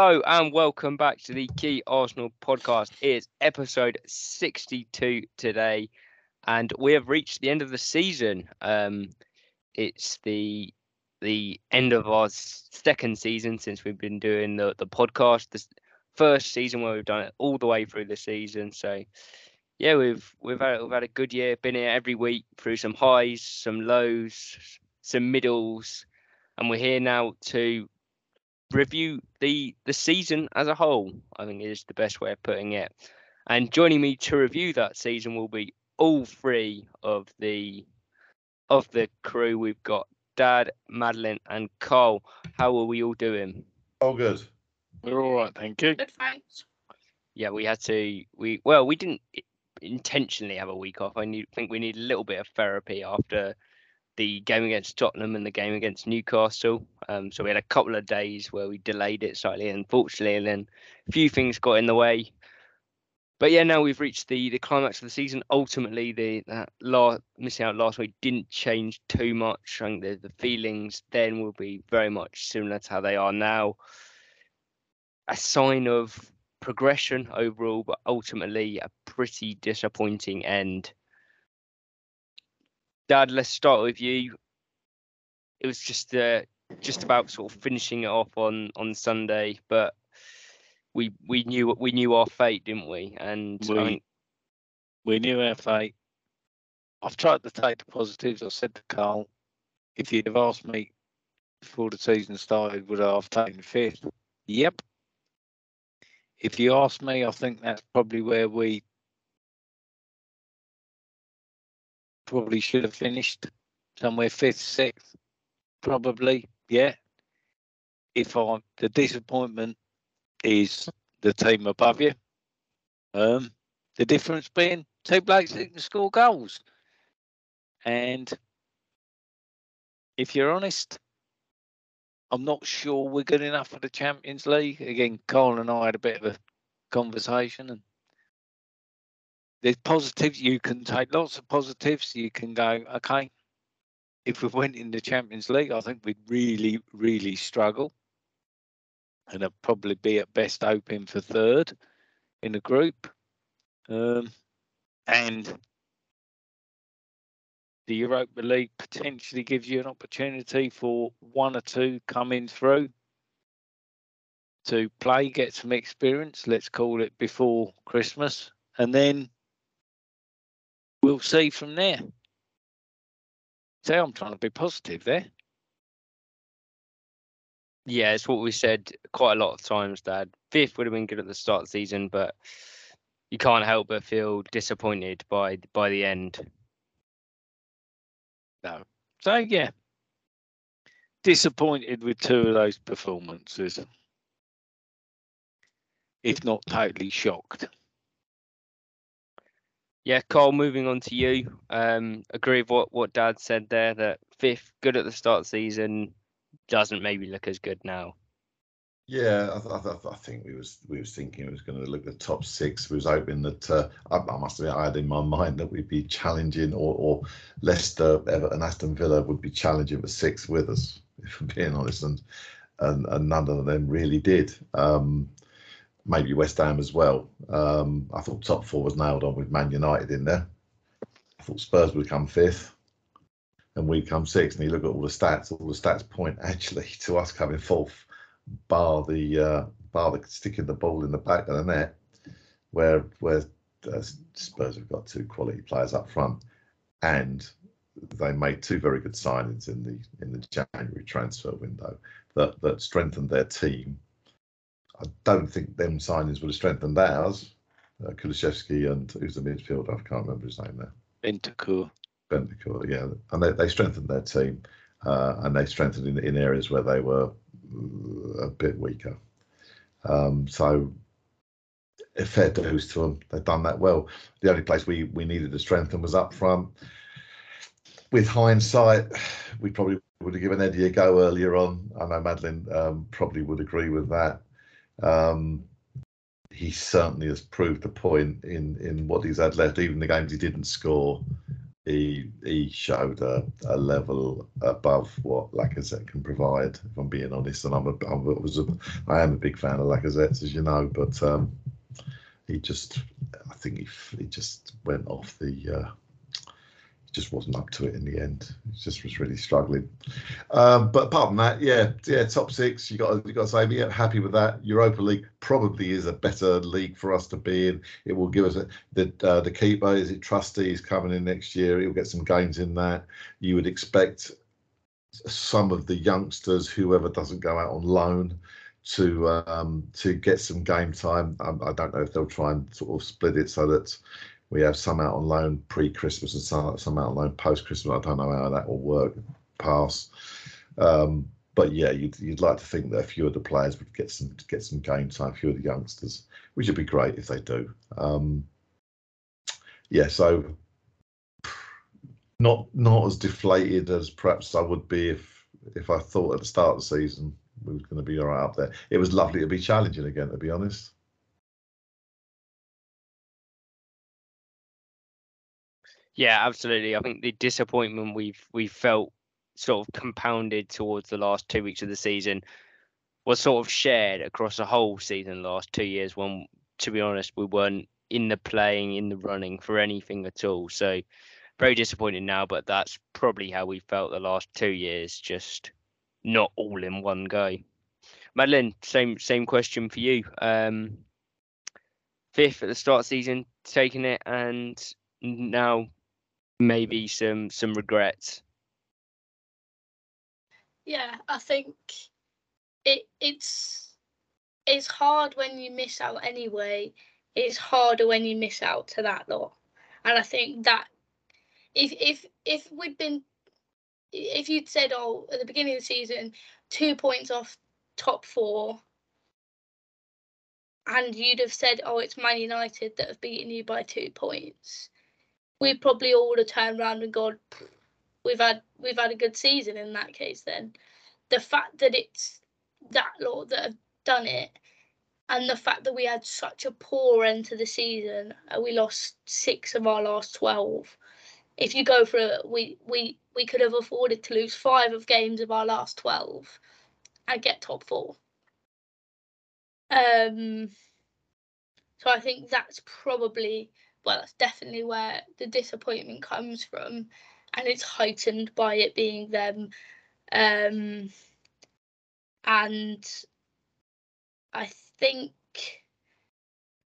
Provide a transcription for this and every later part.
Hello and welcome back to the Key Arsenal podcast. It's episode 62 today, and we have reached the end of the season. Um, it's the the end of our second season since we've been doing the, the podcast. The first season where we've done it all the way through the season. So yeah, we've we've had, we've had a good year. Been here every week through some highs, some lows, some middles, and we're here now to review the the season as a whole. I think is the best way of putting it. And joining me to review that season will be all three of the of the crew. We've got Dad, Madeline, and Carl. How are we all doing? All good. We're all right, thank you. Good, thanks. Yeah, we had to. We well, we didn't intentionally have a week off. I need, think we need a little bit of therapy after the game against Tottenham and the game against Newcastle. Um, so we had a couple of days where we delayed it slightly, unfortunately, and then a few things got in the way. But yeah, now we've reached the the climax of the season. Ultimately, the that last missing out last week didn't change too much. I think the, the feelings then will be very much similar to how they are now. A sign of progression overall, but ultimately a pretty disappointing end. Dad, let's start with you. It was just uh, just about sort of finishing it off on on Sunday, but we we knew we knew our fate, didn't we? And We- I think, We knew our fate. I've tried to take the positives. I said to Carl, if you'd have asked me before the season started, would I have taken fifth? Yep. If you ask me, I think that's probably where we probably should have finished somewhere fifth, sixth, probably. Yeah. If I the disappointment is the team above you. Um, the difference being two blokes can score goals. And if you're honest, I'm not sure we're good enough for the Champions League. Again, Carl and I had a bit of a conversation, and there's positives. You can take lots of positives. You can go, okay, if we went in the Champions League, I think we'd really, really struggle. And I'd probably be at best hoping for third in the group. Um, and the Europa League potentially gives you an opportunity for one or two coming through to play, get some experience, let's call it before Christmas, and then we'll see from there. See, I'm trying to be positive there. yeah, it's what we said quite a lot of times, Dad. Fifth would have been good at the start of the season, but you can't help but feel disappointed by by the end. No. So yeah. Disappointed with two of those performances. If not totally shocked. Yeah, Cole, moving on to you. Um, agree with what, what Dad said there that fifth, good at the start season, doesn't maybe look as good now. Yeah, I, th- I, th- I think we was we was thinking it was going to look the top six. We was hoping that uh, I, I must I had in my mind that we'd be challenging, or, or Leicester, Everton, Aston Villa would be challenging for six with us. If I'm being honest, and and, and none of them really did. Um, maybe West Ham as well. Um, I thought top four was nailed on with Man United in there. I thought Spurs would come fifth. And we come sixth, and you look at all the stats. All the stats point actually to us coming fourth bar the uh, bar the sticking the ball in the back of the net, where where uh, Spurs have got two quality players up front, and they made two very good signings in the in the January transfer window that that strengthened their team. I don't think them signings would have strengthened ours. Uh, Kulusevski and who's the midfielder? I can't remember his name now. Bentancur. Bentancur, yeah, and they, they strengthened their team, uh, and they strengthened in, in areas where they were uh, a bit weaker. Um, so, a fair dues to them. They've done that well. The only place we we needed to strengthen was up front. With hindsight, we probably would have given Eddie a go earlier on. I know Madeline um, probably would agree with that. Um, he certainly has proved the point in in what he's had left. Even the games he didn't score, he he showed a, a level above what Lacazette can provide. If I'm being honest, and I'm a, I'm, I was a, I am a big fan of Lacazette, as you know, but um, he just, I think he he just went off the. Uh, just wasn't up to it in the end. He just was really struggling. Um, but apart from that, yeah, yeah, top six. You got you got to say, yeah, happy with that. Europa League probably is a better league for us to be in. It will give us a, the uh, the keeper. Is it trustees coming in next year? He'll get some games in that. You would expect some of the youngsters, whoever doesn't go out on loan, to um, to get some game time. Um, I don't know if they'll try and sort of split it so that we have some out on loan pre-Christmas and some, some out on loan post-Christmas. I don't know how that will work pass. Um, but yeah, you'd, you'd like to think that a few of the players would get some get some game time, a few of the youngsters, which would be great if they do. Um, yeah, so not not as deflated as perhaps I would be if if I thought at the start of the season we were going to be all right up there. It was lovely to be challenging again, to be honest. Yeah, absolutely. I think the disappointment we've we felt sort of compounded towards the last two weeks of the season was sort of shared across the whole season last two years when to be honest we weren't in the playing in the running for anything at all. So very disappointed now but that's probably how we felt the last two years just not all in one go. Madeline same same question for you. Um fifth at the start of the season taking it and now maybe some some regrets. Yeah, I think it it's it's hard when you miss out anyway. It's harder when you miss out to that lot. And I think that if if if we'd been if you'd said, oh, at the beginning of the season, two points off top four, and you'd have said, oh, it's Man United that have beaten you by two points, we probably all would have turned around and gone, we've had we've had a good season in that case. Then the fact that it's that lot that have done it, and the fact that we had such a poor end to the season, we lost six of our last twelve. If you go for it, we we we could have afforded to lose five of games of our last twelve, and get top four. Um. So I think that's probably well, that's definitely where the disappointment comes from, and it's heightened by it being them. Um, and I think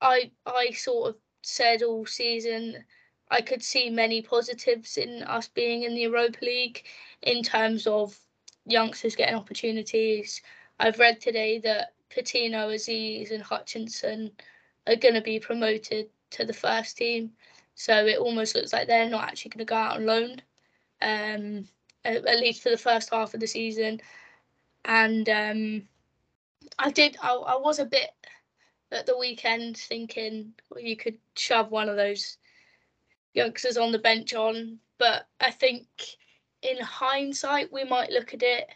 I I sort of said all season I could see many positives in us being in the Europa League in terms of youngsters getting opportunities. I've read today that Patino, Azeez, and Hutchinson are going to be promoted to the first team. So it almost looks like they're not actually going to go out on loan, um, at, at, least for the first half of the season. And um, I did, I, I was a bit at the weekend thinking well, you could shove one of those youngsters on the bench on. But I think in hindsight, we might look at it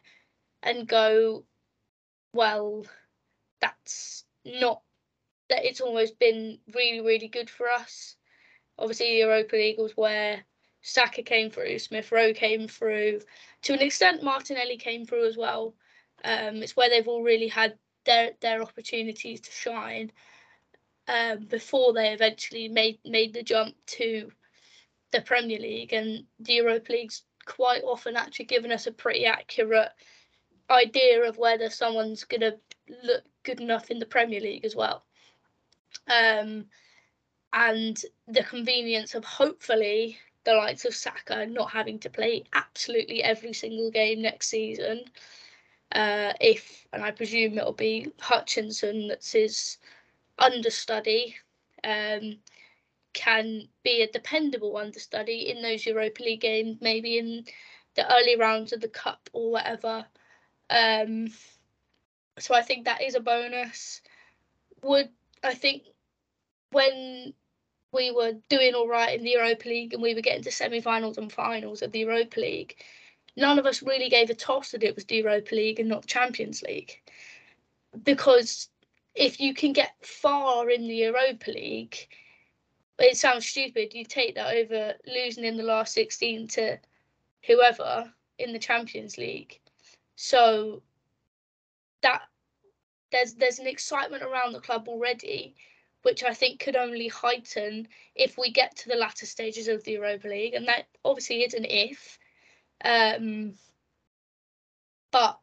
and go, well, that's not that it's almost been really, really good for us. Obviously, the Europa League was where Saka came through, Smith Rowe came through, to an extent, Martinelli came through as well. Um, it's where they've all really had their their opportunities to shine um, before they eventually made made the jump to the Premier League, and the Europa League's quite often actually given us a pretty accurate idea of whether someone's going to look good enough in the Premier League as well um, and the convenience of hopefully the likes of Saka not having to play absolutely every single game next season. Uh, if and I presume it'll be Hutchinson that's his understudy, um, can be a dependable understudy in those Europa League games, maybe in the early rounds of the cup or whatever. Um, so I think that is a bonus. Would I think when we were doing all right in the Europa League and we were getting to semi-finals and finals of the Europa League, none of us really gave a toss that it was the Europa League and not the Champions League. Because if you can get far in the Europa League, it sounds stupid. You take that over losing in the last 16 to whoever in the Champions League. So that there's there's an excitement around the club already, which I think could only heighten if we get to the latter stages of the Europa League, and that obviously is an if. Um, but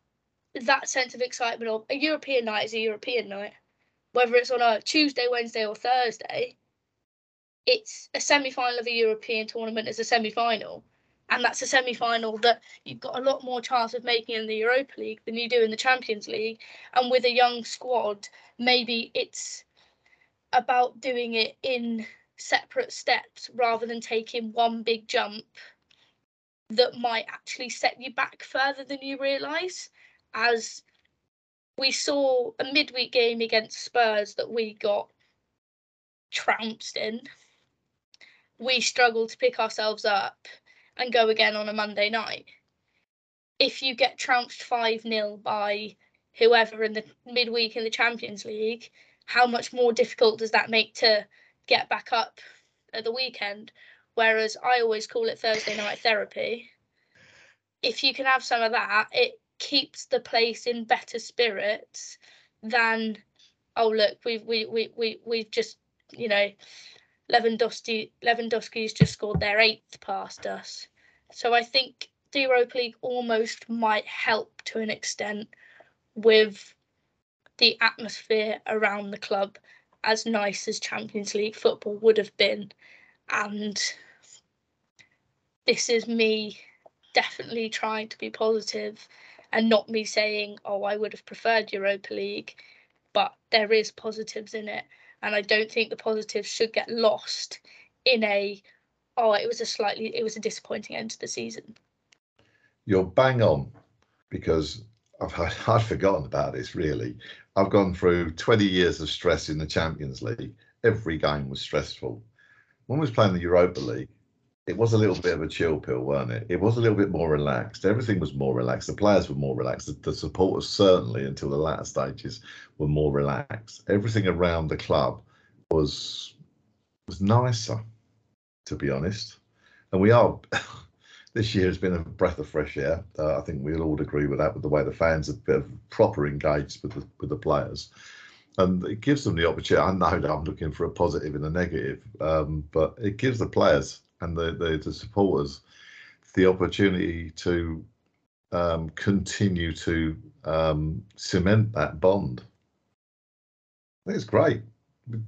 that sense of excitement of a European night is a European night, whether it's on a Tuesday, Wednesday, or Thursday. It's a semi final of a European tournament as a semi final and mm. that's a semi-final that you've got a lot more chance of making in the Europa League than you do in the Champions League. And with a young squad, maybe it's about doing it in separate steps rather than taking one big jump that might actually set you back further than you realise. As we saw a midweek game against Spurs that we got trounced in. We struggled to pick ourselves up and go again on a Monday night. If you get trounced 5 0 by whoever in the midweek in the Champions League, how much more difficult does that make to get back up at the weekend? Whereas I always call it Thursday night therapy. If you can have some of that, it keeps the place in better spirits than oh look we've we we, we we've just you know Lewandowski Lewandowski's just scored their eighth past us. So I think the Europa League almost might help to an extent with the atmosphere around the club, as nice as Champions League football would have been. And this is me definitely trying to be positive and not me saying, oh, I would have preferred Europa League, but there is positives in it and I don't think the positives should get lost in a oh it was a slightly it was a disappointing end to the season. You're bang on because I've I'd forgotten about this really. I've gone through 20 years of stress in the Champions League. Every game was stressful. When we was playing the Europa League, it was a little bit of a chill pill, weren't it? It was a little bit more relaxed. Everything was more relaxed. The players were more relaxed. The, the supporters certainly, until the latter stages, were more relaxed. Everything around the club was was nicer, to be honest. And we are. this year has been a breath of fresh air. Uh, I think we'll all agree with that, with the way the fans have been proper engaged with the with the players and it gives them the opportunity. I know that I'm looking for a positive and a negative, um, but it gives the players and the, the, the supporters the opportunity to um, continue to um, cement that bond. It's great.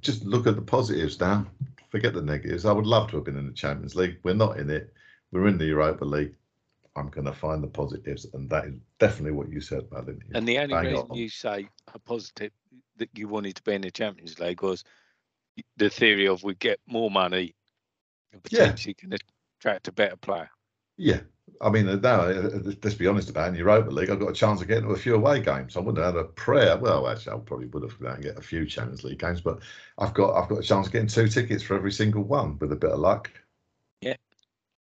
Just look at the positives now. Forget the negatives. I would love to have been in the Champions League. We're not in it. We're in the Europa League. I'm going to find the positives, and that is definitely what you said, Madeline. And the only Bang reason on. you say a positive that you wanted to be in the Champions League was the theory of we get more money and potentially yeah. can attract a better player. Yeah, I mean, uh, now uh, uh, let's be honest about it. In Europa League, I've got a chance of getting to a few away games. I wouldn't have had a prayer. Well, actually, I probably would have gone get a few Champions League games, but I've got I've got a chance of getting two tickets for every single one with a bit of luck. Yeah,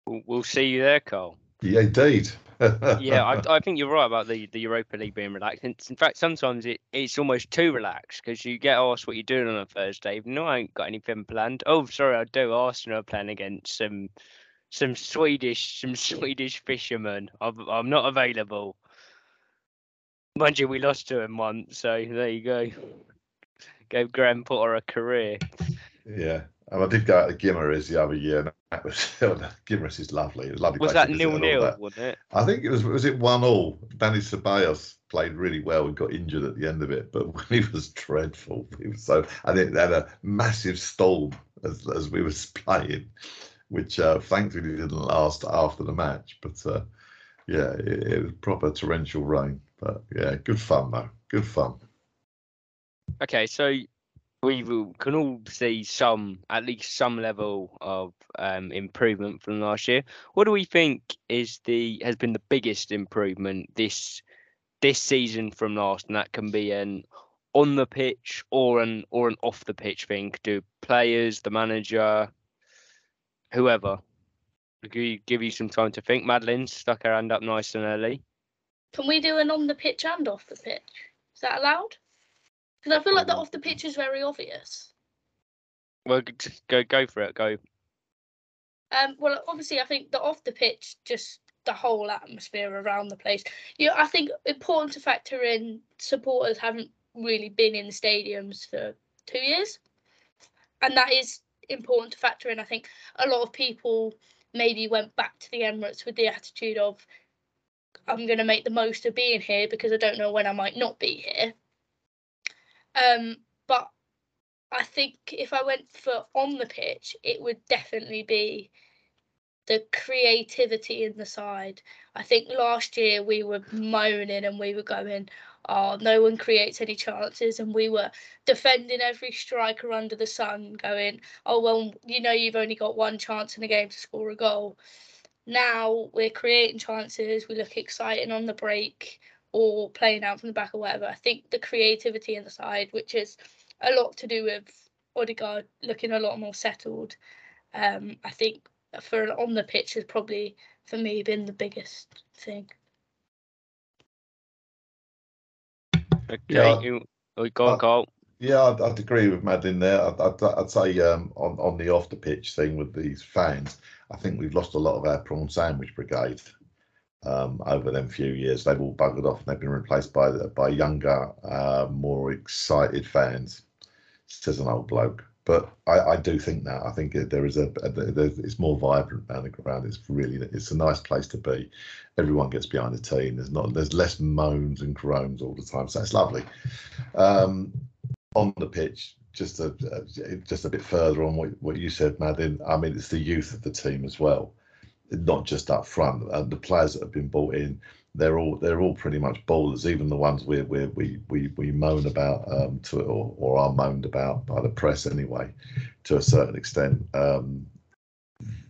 we'll, we'll see you there, Carl. Yeah, indeed. Yeah, I, I, think you're right about the, the Europa League being relaxed. In, in fact, sometimes it, it's almost too relaxed because you get asked what you're doing on a Thursday. No, I ain't got anything planned. Oh, sorry, I do. Arsenal are playing against some some Swedish some Swedish fishermen. I'm, I'm not available. Mind you, we lost to him once, so there you go. Gave Graham Potter a career. Yeah, and I did go out to Guimarães the other year, and that was Guimarães is lovely. It was lovely. Was that nil nil? Wasn't it? I think it was. Was it one all? Dani Ceballos played really well and got injured at the end of it, but he was dreadful. He was so. I think they had a massive storm as as we were playing, which uh, thankfully didn't last after the match. But uh, yeah, it, it was proper torrential rain. But yeah, good fun though. Good fun. Okay, so we can all see some, at least some level of um, improvement from last year. What do we think is the has been the biggest improvement this this season from last? And that can be an on the pitch or an or an off the pitch thing. Do players, the manager, whoever? Give give you some time to think. Madeline stuck her hand up nice and early. Can we do an on the pitch and off the pitch? Is that allowed? Because I feel like the off the pitch is very obvious. Well, just go go for it. Go. Um, well, obviously, I think the off the pitch, just the whole atmosphere around the place. Yeah, I think important to factor in. Supporters haven't really been in the stadiums for two years, and that is important to factor in. I think a lot of people maybe went back to the Emirates with the attitude of, "I'm going to make the most of being here because I don't know when I might not be here." Um, but I think if I went for on the pitch, it would definitely be the creativity in the side. I think last year we were moaning and we were going, oh, no one creates any chances. And we were defending every striker under the sun, going, oh, well, you know, you've only got one chance in a game to score a goal. Now we're creating chances, we look exciting on the break or playing out from the back or whatever. I think the creativity in the side, which is a lot to do with Odegaard looking a lot more settled. Um, I think for an on the pitch has probably for me been the biggest thing. Okay. Yeah. You, oh, go on, Uh, Carl. Yeah, I'd, I'd agree with Madeline there. I'd, I'd, I'd say um, on on the off the pitch thing with these fans, I think we've lost a lot of our prawn sandwich brigade um, over them few years. They've all buggered off and they've been replaced by by younger, uh, more excited fans. Says an old bloke, but I, I do think that I think there is a, a there, it's more vibrant down the ground. It's really it's a nice place to be. Everyone gets behind the team. There's not there's less moans and groans all the time, so it's lovely. Um, on the pitch, just a just a bit further on what, what you said, Madin. I mean, it's the youth of the team as well, not just up front. And the players that have been brought in, they're all they're all pretty much ballers. Even the ones we we we we, we moan about um, to or, or are moaned about by the press anyway, to a certain extent. Um,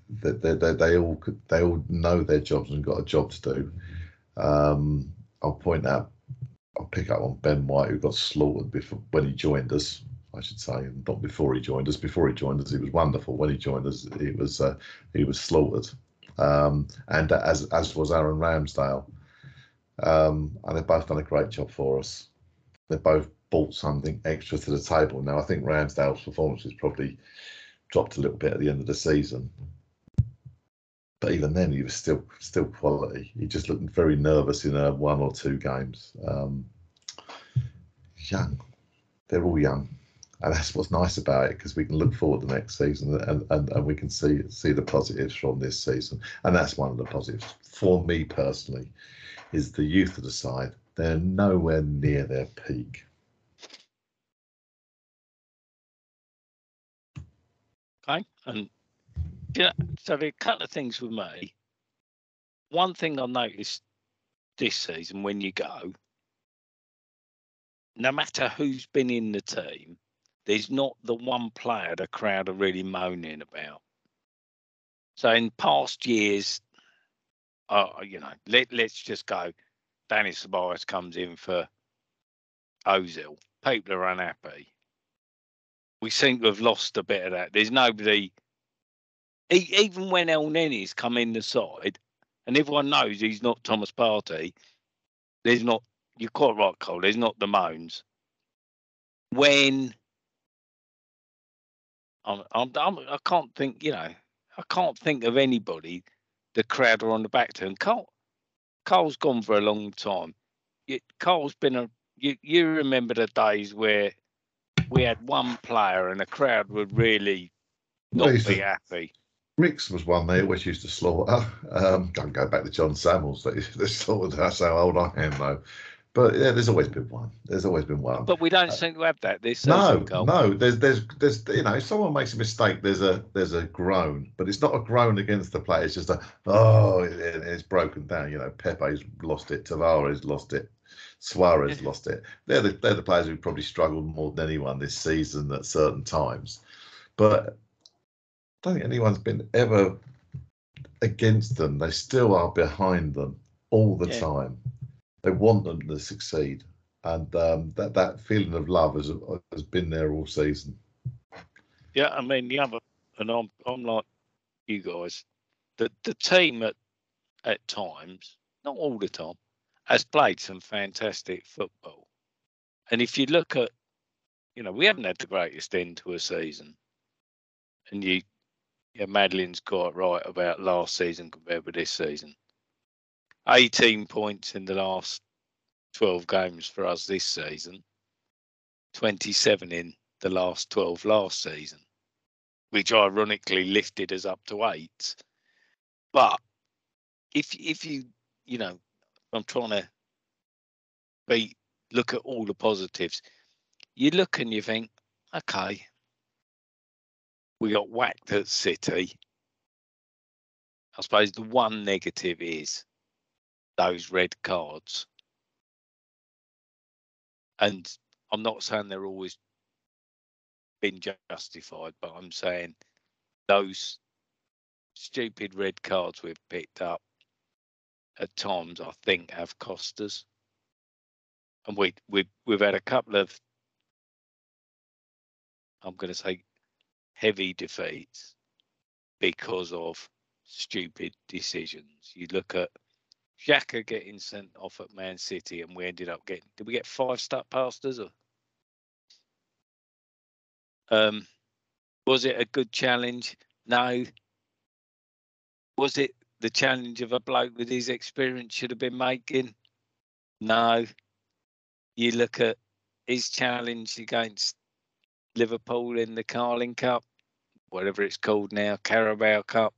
they, they, they, they all they all know their jobs and got a job to do. Um, I'll point out I'll pick up on Ben White, who got slaughtered before when he joined us. I should say, and not before he joined us. Before he joined us, he was wonderful. When he joined us, he was uh, he was slaughtered, um, and as as was Aaron Ramsdale. Um, and they've both done a great job for us. They've both brought something extra to the table. Now I think Ramsdale's performance has probably dropped a little bit at the end of the season, but even then he was still still quality. He just looked very nervous in uh, one or two games. Um, young, they're all young, and that's what's nice about it because we can look forward to next season and, and, and we can see see the positives from this season, and that's one of the positives for me personally, is the youth of the side. They're nowhere near their peak. Okay. And yeah, so there are a couple of things with me. One thing I noticed this season when you go, no matter who's been in the team, there's not the one player the crowd are really moaning about. So in past years, uh, you know, let let's just go. Danny Ceballos comes in for Ozil. People are unhappy. We seem to have lost a bit of that. There's nobody even when Elneny's come in the side, and everyone knows he's not Thomas Partey, there's not, you're quite right, Cole, there's not the moans. When I'm, I'm, I'm, I can't think, you know, I can't think of anybody the crowd are on the back to. And Cole, Cole's gone for a long time. You, Cole's been a, you, you remember the days where we had one player and the crowd would really not be the- happy. Ricks was one they always used to slaughter. Um, don't go back to Jon Sammels. They, they slaughtered. That's how old I am, though. But yeah, there's always been one. There's always been one. But we don't Uh, seem to have that this no, no. There's, there's, there's. You know, if someone makes a mistake, there's a, there's a groan, but it's not a groan against the player. It's just a, oh, it, it's broken down. You know, Pepe's lost it. Tavares lost it. Suarez lost it. They're the, they're the players who probably struggled more than anyone this season at certain times. But I don't think anyone's been ever against them. They still are behind them all the Yeah. time. They want them to succeed, and um, that that feeling of love has has been there all season. Yeah, I mean other, and I'm I'm like you guys. The the team at at times, not all the time, has played some fantastic football. And if you look at, you know, we haven't had the greatest end to a season, and you, yeah, Madeline's quite right about last season compared with this season. 18 points in the last 12 games for us this season, 27 in the last 12 last season, which ironically lifted us up to eight. But if if you you know, I'm trying to be look at all the positives. You look and you think, okay, we got whacked at City. I suppose the one negative is those red cards. And I'm not saying they're always been justified, but I'm saying those stupid red cards we've picked up at times, I think, have cost us. And we we we've had a couple of, I'm going to say, heavy defeats because of stupid decisions. You look at Xhaka getting sent off at Man City, and we ended up getting. Did we get five stuck past us? Or um, was it a good challenge? No. Was it the challenge of a bloke with his experience should have been making? No. You look at his challenge against Liverpool in the Carling Cup, whatever it's called now, Carabao Cup.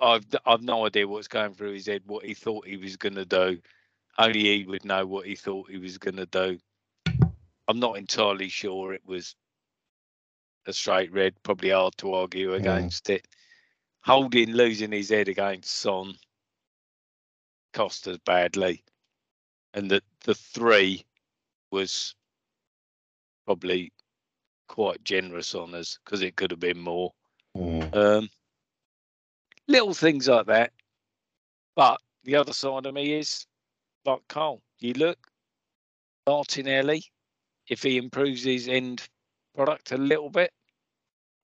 I've I've no idea what's going through his head, what he thought he was going to do. Only he would know what he thought he was going to do. I'm not entirely sure it was a straight red. Probably hard to argue against mm. it. Holding losing his head against Son cost us badly, and the the three was probably quite generous on us because it could have been more. Mm. Um, little things like that. But the other side of me is like Cole. You look, Martinelli, if he improves his end product a little bit,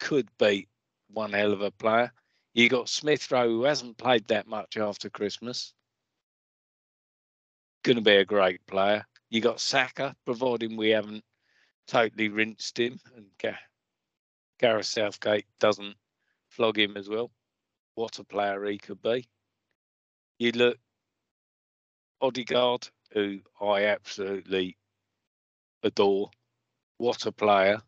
could be one hell of a player. You got Smith Rowe, who hasn't played that much after Christmas. Going to be a great player. You got Saka, providing we haven't totally rinsed him, and Gareth Southgate doesn't flog him as well. What a player he could be. You look Odegaard, who I absolutely adore. What a player.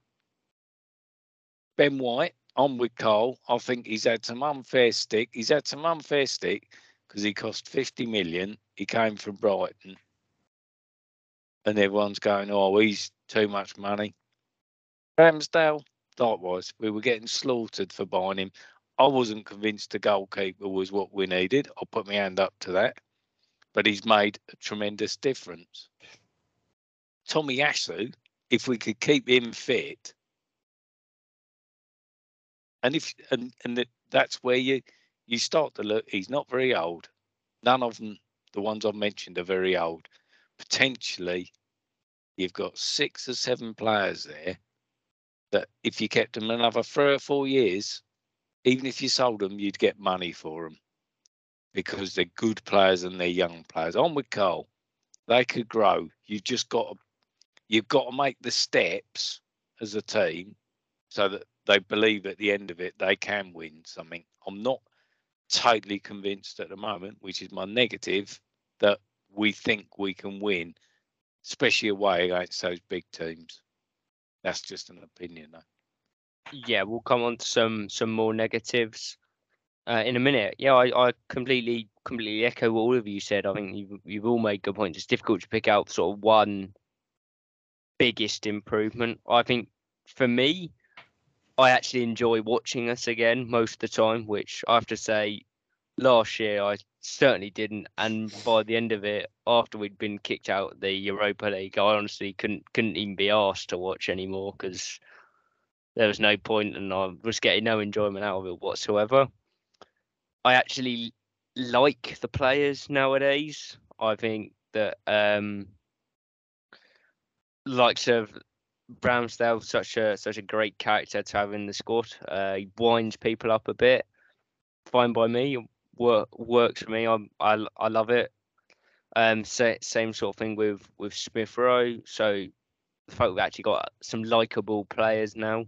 Ben White, I'm with Cole. I think he's had some unfair stick. He's had some unfair stick because he cost 50 million. He came from Brighton. And everyone's going, oh, he's too much money. Ramsdale, likewise, we were getting slaughtered for buying him. I wasn't convinced the goalkeeper was what we needed. I'll put my hand up to that. But he's made a tremendous difference. Tomiyasu, if we could keep him fit, and if and and that's where you you start to look. He's not very old. None of them, the ones I've mentioned, are very old. Potentially, you've got six or seven players there that if you kept them another three or four years, even if you sold them, you'd get money for them because they're good players and they're young players. On with Cole, they could grow. You've just got to you've got to make the steps as a team so that they believe at the end of it they can win something. I'm not totally convinced at the moment, which is my negative, that we think we can win, especially away against those big teams. That's just an opinion, though. Yeah, we'll come on to some some more negatives uh, in a minute. Yeah, I, I completely completely echo what all of you said. I think you've you've all made good points. It's difficult to pick out sort of one biggest improvement. I think for me, I actually enjoy watching us again most of the time, which I have to say, last year I certainly didn't. And by the end of it, after we'd been kicked out the Europa League, I honestly couldn't couldn't even be asked to watch anymore because there was no point, and I was getting no enjoyment out of it whatsoever. I actually like the players nowadays. I think that um, likes of Ramsdale such a such a great character to have in the squad. Uh, he winds people up a bit. Fine by me. Work works for me. I'm, I I love it. Um, sa- same sort of thing with with Smith Rowe. So the fact we've actually got some likable players now,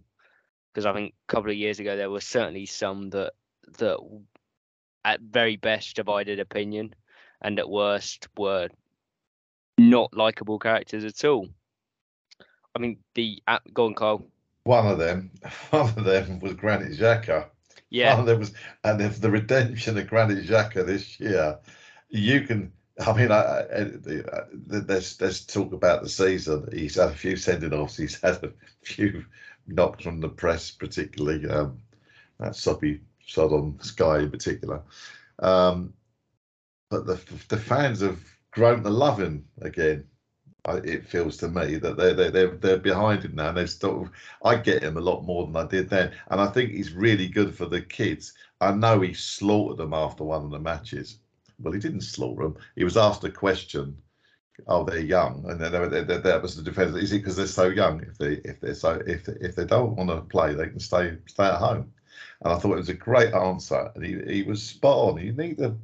because I think a couple of years ago there were certainly some that that at very best divided opinion, and at worst were not likable characters at all. I mean, the uh, go on, Carl. One of them, one of them was Granit Xhaka. Yeah, One of them was, and if the redemption of Granit Xhaka this year, you can. I mean, I, I, I- let's let's talk about the season. He's had a few sending offs. He's had a few knocks from the press, particularly um, that soppy sod on Sky in particular. Um, but the the fans have grown to love him again. I, it feels to me that they're they're they're, they're behind him now. And they've sort of, I get him a lot more than I did then, and I think he's really good for the kids. I know he slaughtered them after one of the matches. Well, he didn't slaughter them. He was asked a question. Oh, they're young, and then they, they, that was the defence. Is it because they're so young? If they if they're so if if they don't want to play, they can stay stay at home. And I thought it was a great answer, and he he was spot on. You need to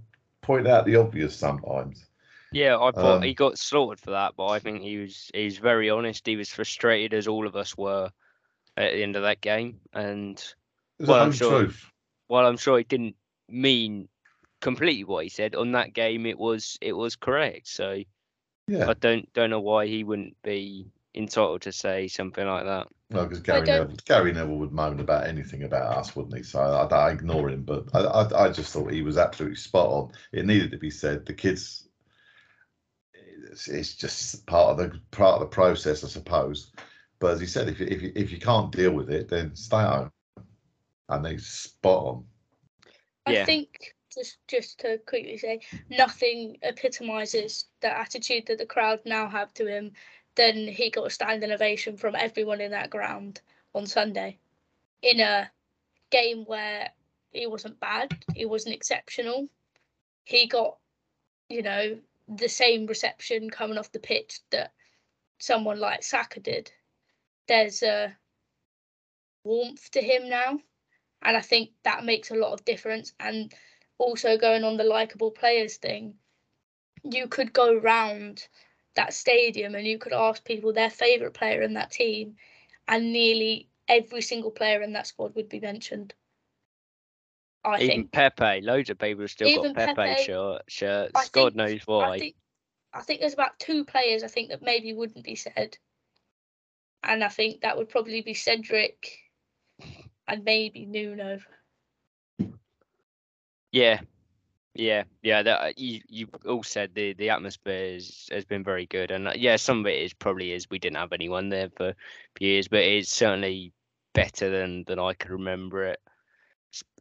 point out the obvious sometimes. yeah. I thought Um, he got slaughtered for that, but I think he was he's very honest. He was frustrated as all of us were at the end of that game, and Well, I'm sure- truth. while I'm sure he didn't mean completely what he said on that game, it was it was correct. So Yeah, I don't don't know why he wouldn't be entitled to say something like that. well, because Gary Neville, Gary Neville would moan about anything about us, wouldn't he? So I, I ignore him, but I, I I just thought he was absolutely spot on. It needed to be said. The kids, it's, it's just part of the part of the process, I suppose. But as he said, if you, if you if you can't deal with it, then stay home. And he's spot on. Yeah. I think just just to quickly say, nothing epitomises the attitude that the crowd now have to him than he got a standing ovation from everyone in that ground on Sunday, in a game where he wasn't bad, he wasn't exceptional. He got, you know, the same reception coming off the pitch that someone like Saka did. There's a warmth to him now and I think that makes a lot of difference. And also going on the likable players thing, you could go round that stadium and you could ask people their favourite player in that team, and nearly every single player in that squad would be mentioned. I Even think. Pepe, loads of people have still Even got Pepe, Pepe, shirt, shirts. I God think- knows I why. think, I think there's about two players I think that maybe wouldn't be said, and I think that would probably be Cedric and maybe Nuno. Yeah, yeah, yeah. That uh, you you all said the the atmosphere is, has been very good, and uh, yeah, some of it is probably is we didn't have anyone there for, years, but it's certainly better than than I could remember it.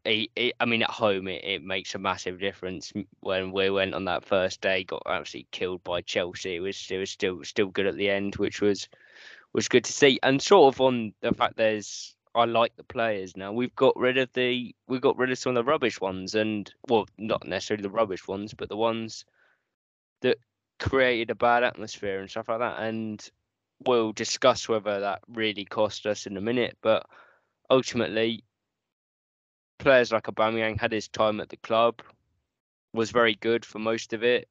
It, it, I mean, at home, it, it makes a massive difference. When we went on that first day, got absolutely killed by Chelsea. It was it was still still good at the end, which was was good to see. And sort of on the fact there's I like the players now. We've got rid of the we've got rid of some of the rubbish ones and well not necessarily the rubbish ones, but the ones that created a bad atmosphere and stuff like that. And we'll discuss whether that really cost us in a minute. But ultimately players like Aubameyang had his time at the club, was very good for most of it.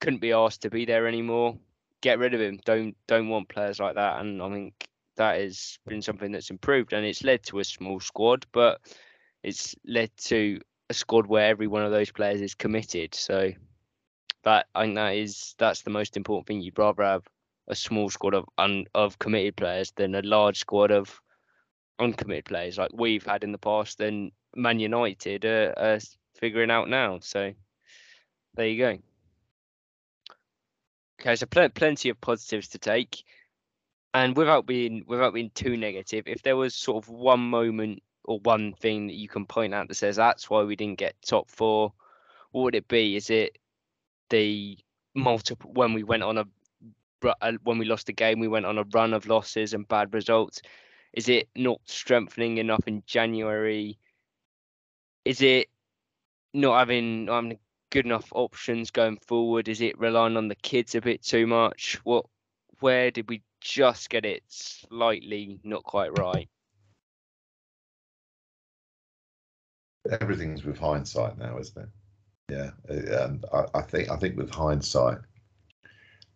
Couldn't be asked to be there anymore. Get rid of him. Don't don't want players like that. And I think that has been something that's improved and it's led to a small squad, but it's led to a squad where every one of those players is committed. So that I think that is that's the most important thing. You'd rather have a small squad of un, of committed players than a large squad of uncommitted players like we've had in the past and Man United are, are figuring out now. So there you go. Okay, so pl- plenty of positives to take, and without being without being too negative, if there was sort of one moment or one thing that you can point out that says that's why we didn't get top four, what would it be? Is it the multiple when we went on a uh, when we lost the game, we went on a run of losses and bad results? Is it not strengthening enough in January? Is it not having good enough options going forward? Is it relying on the kids a bit too much? What where did we just get it slightly not quite right? everything's with hindsight now, isn't it? Yeah, uh, and I, I think I think with hindsight,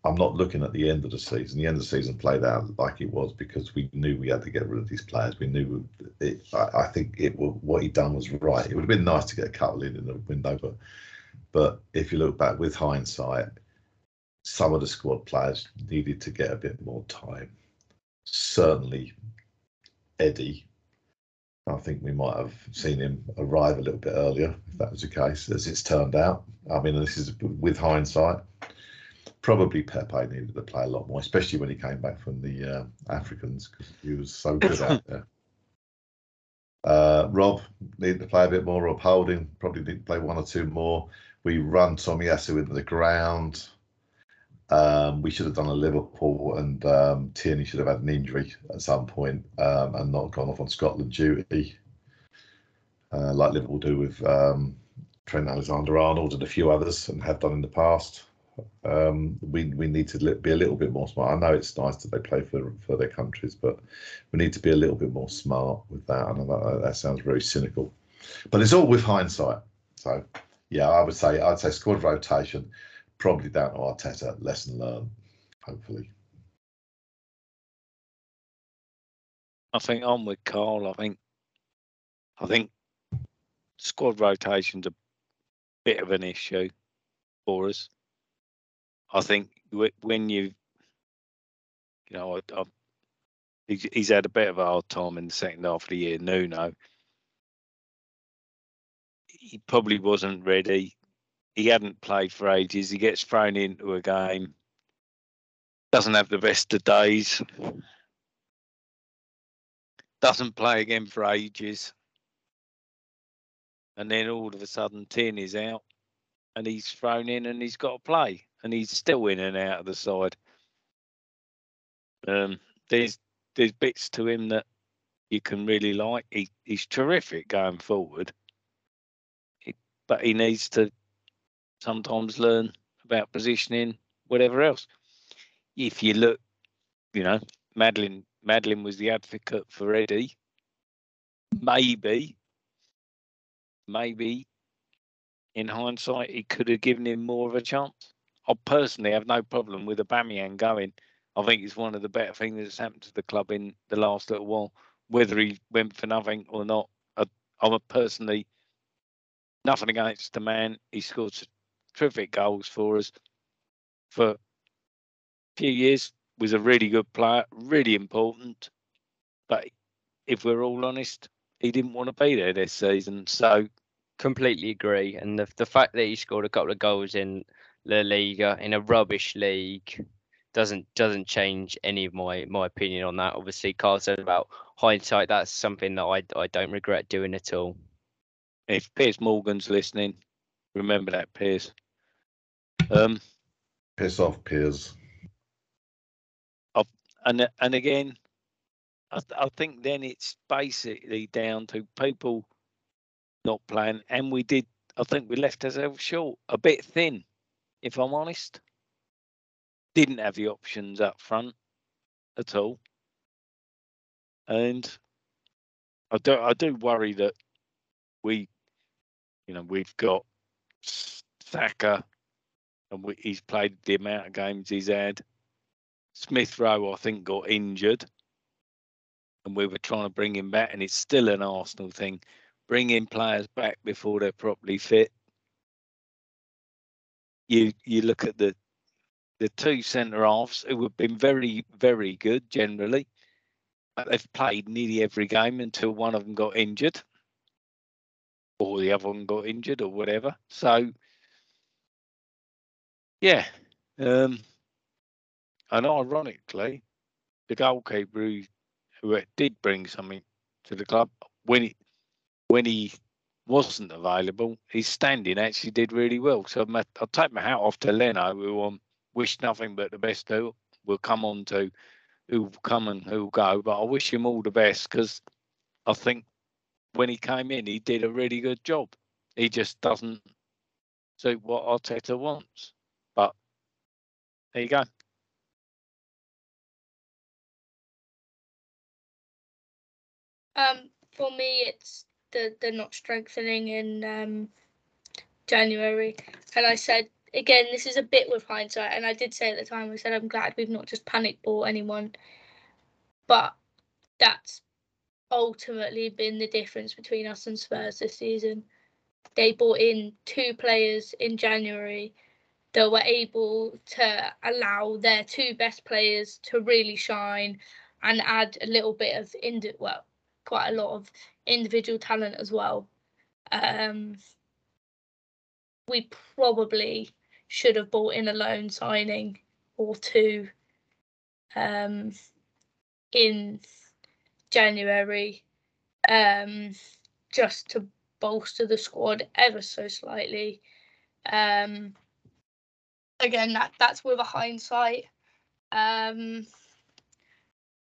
I'm not looking at the end of the season. The end of the season played out like it was because we knew we had to get rid of these players. We knew it. I, I think it what he done was right. It would have been nice to get a couple in in the window, but but if you look back with hindsight, some of the squad players needed to get a bit more time. Certainly, Eddie. I think we might have seen him arrive a little bit earlier, if that was the case, as it's turned out. I mean, this is with hindsight probably Pepe needed to play a lot more, especially when he came back from the uh, Africans because he was so good out there. Uh, Rob needed to play a bit more. Rob Holding probably need to play one or two more. We run Tomiyasu into the ground. Um, we should have done a Liverpool, and um, Tierney should have had an injury at some point um, and not gone off on Scotland duty, uh, like Liverpool do with um, Trent Alexander-Arnold and a few others, and have done in the past. Um, we we need to be a little bit more smart. I know it's nice that they play for for their countries, but we need to be a little bit more smart with that. And that, that sounds very cynical, but it's all with hindsight. So yeah, I would say I'd say squad rotation probably down to Arteta. Lesson learned, hopefully. I think I'm with Carl. I think I think squad rotation's a bit of an issue for us. I think when you, you know, I, I, he's had a bit of a hard time in the second half of the year. Nuno, he probably wasn't ready. He hadn't played for ages. He gets thrown into a game, doesn't have the best of days, doesn't play again for ages, and then all of a sudden, Tin is out, and he's thrown in, and he's got to play and he's still in and out of the side. Um, there's there's bits to him that you can really like. He, he's terrific going forward, he, but he needs to sometimes learn about positioning, whatever else. If you look, you know, Madeline Madeline was the advocate for Eddie. Maybe, maybe in hindsight, it could have given him more of a chance. I personally have no problem with Aubameyang going. I think it's one of the better things that's happened to the club in the last little while. Whether he went for nothing or not, I, I'm personally nothing against the man. He scored terrific goals for us for a few years. Was a really good player, really important. But if we're all honest, he didn't want to be there this season. So completely agree. And the the fact that he scored a couple of goals in La Liga in a rubbish league doesn't doesn't change any of my my opinion on that. Obviously, Carl said about hindsight. That's something that I I don't regret doing at all. If Piers Morgan's listening, remember that Piers. Um, piss off, Piers. and and again, I, I think then it's basically down to people not playing, and we did. I think we left ourselves short, a bit thin if I'm honest. Didn't have the options up front at all. And I do I do worry that we you know, we've got Saka and we, he's played the amount of games he's had. Smith Rowe, I think, got injured, and we were trying to bring him back, and it's still an Arsenal thing. Bringing players back before they're properly fit you you look at the the two centre halves who have been very very good generally. But they've played nearly every game until one of them got injured, or the other one got injured, or whatever. So, yeah, um, and ironically, the goalkeeper who, who did bring something to the club when he when he wasn't available, his standing actually did really well. So i will take my hat off to Leno, who um, wish nothing but the best to. We'll come on to who'll come and who'll go, but I wish him all the best because I think when he came in, he did a really good job. He just doesn't suit what Arteta wants. There you go. Um, for me, it's the, the not strengthening in um, January. And I said again, this is a bit with hindsight, and I did say at the time, I said I'm glad we've not just panic bought anyone, but that's ultimately been the difference between us and Spurs this season. They bought in two players in January that were able to allow their two best players to really shine and add a little bit of indi- well, quite a lot of individual talent as well. Um, we probably should have bought in a loan signing or two um, in January um, just to bolster the squad ever so slightly. Um, again, that that's with a hindsight, um,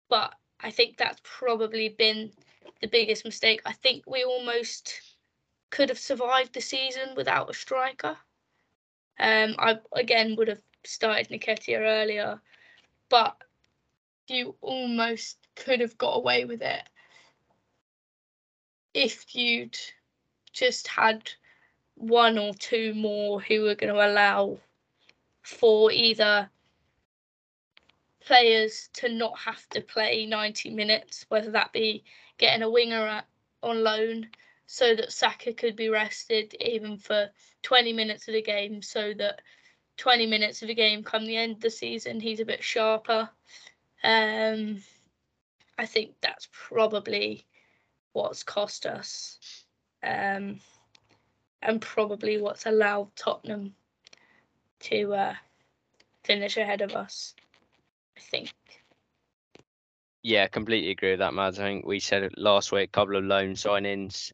but I think that's probably been the biggest mistake. I think we almost could have survived the season without a striker. Um, I again would have started Nketiah earlier, but you almost could have got away with it if you'd just had one or two more who were going to allow for either players to not have to play 90 minutes, whether that be getting a winger on loan so that Saka could be rested even for 20 minutes of the game, so that 20 minutes of the game come the end of the season, he's a bit sharper. Um, I think that's probably what's cost us, um, and probably what's allowed Tottenham to uh, finish ahead of us. I think. Yeah, completely agree with that, Mads. I think we said it last week, a couple of loan signings.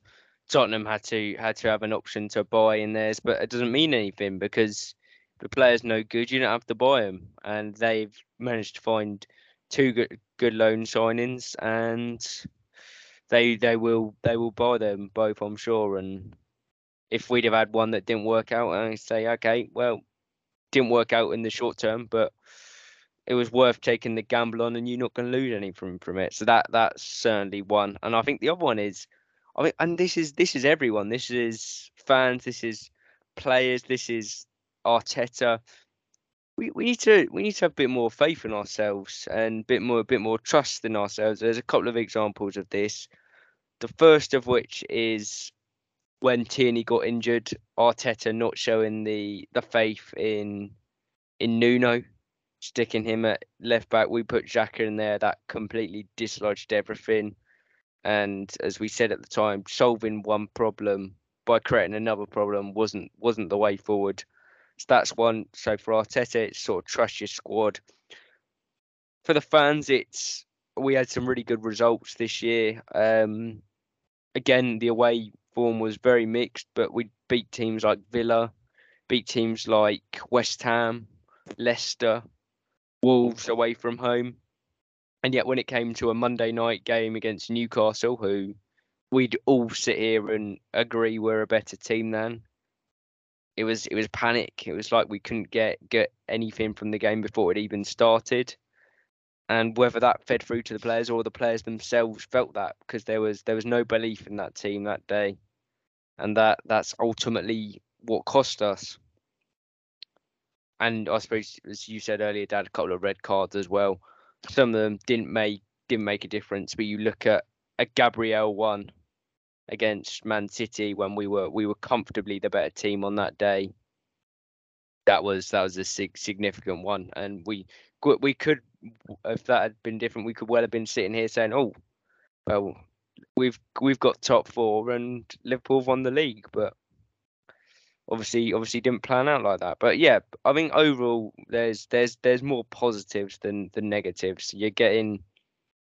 Tottenham had to had to have an option to buy in theirs, but it doesn't mean anything because the player's no good. You don't have to buy them, and they've managed to find two good good loan signings, and they they will they will buy them both, I'm sure. And if we'd have had one that didn't work out, I say, okay, well, didn't work out in the short term, but it was worth taking the gamble on, and you're not going to lose anything from it. So that that's certainly one. And I think the other one is I mean, and this is this is everyone. This is fans. This is players. This is Arteta. We, we need to we need to have a bit more faith in ourselves and a bit more a bit more trust in ourselves. There's a couple of examples of this. The first of which is when Tierney got injured, Arteta not showing the the faith in in Nuno, sticking him at left back. We put Xhaka in there. That completely dislodged everything. And as we said at the time, solving one problem by creating another problem wasn't wasn't the way forward. So that's one. So for Arteta, it's sort of trust your squad. For the fans, it's we had some really good results this year. Um, again, the away form was very mixed, but we beat teams like Villa, beat teams like West Ham, Leicester, Wolves away from home. And yet, when it came to a Monday night game against Newcastle, who we'd all sit here and agree we're a better team than, it was it was panic. It was like we couldn't get get anything from the game before it even started. And whether that fed through to the players or the players themselves felt that because there was there was no belief in that team that day, and that that's ultimately what cost us. And I suppose, as you said earlier, Dad, a couple of red cards as well some of them didn't make didn't make a difference. But you look at a Gabriel one against Man City when we were we were comfortably the better team on that day. That was that was a sig- significant one, and we we could if that had been different, we could well have been sitting here saying, "Oh, well, we've we've got top four and Liverpool won the league," but obviously obviously didn't plan out like that. But yeah, I think overall there's there's there's more positives than than negatives. You're getting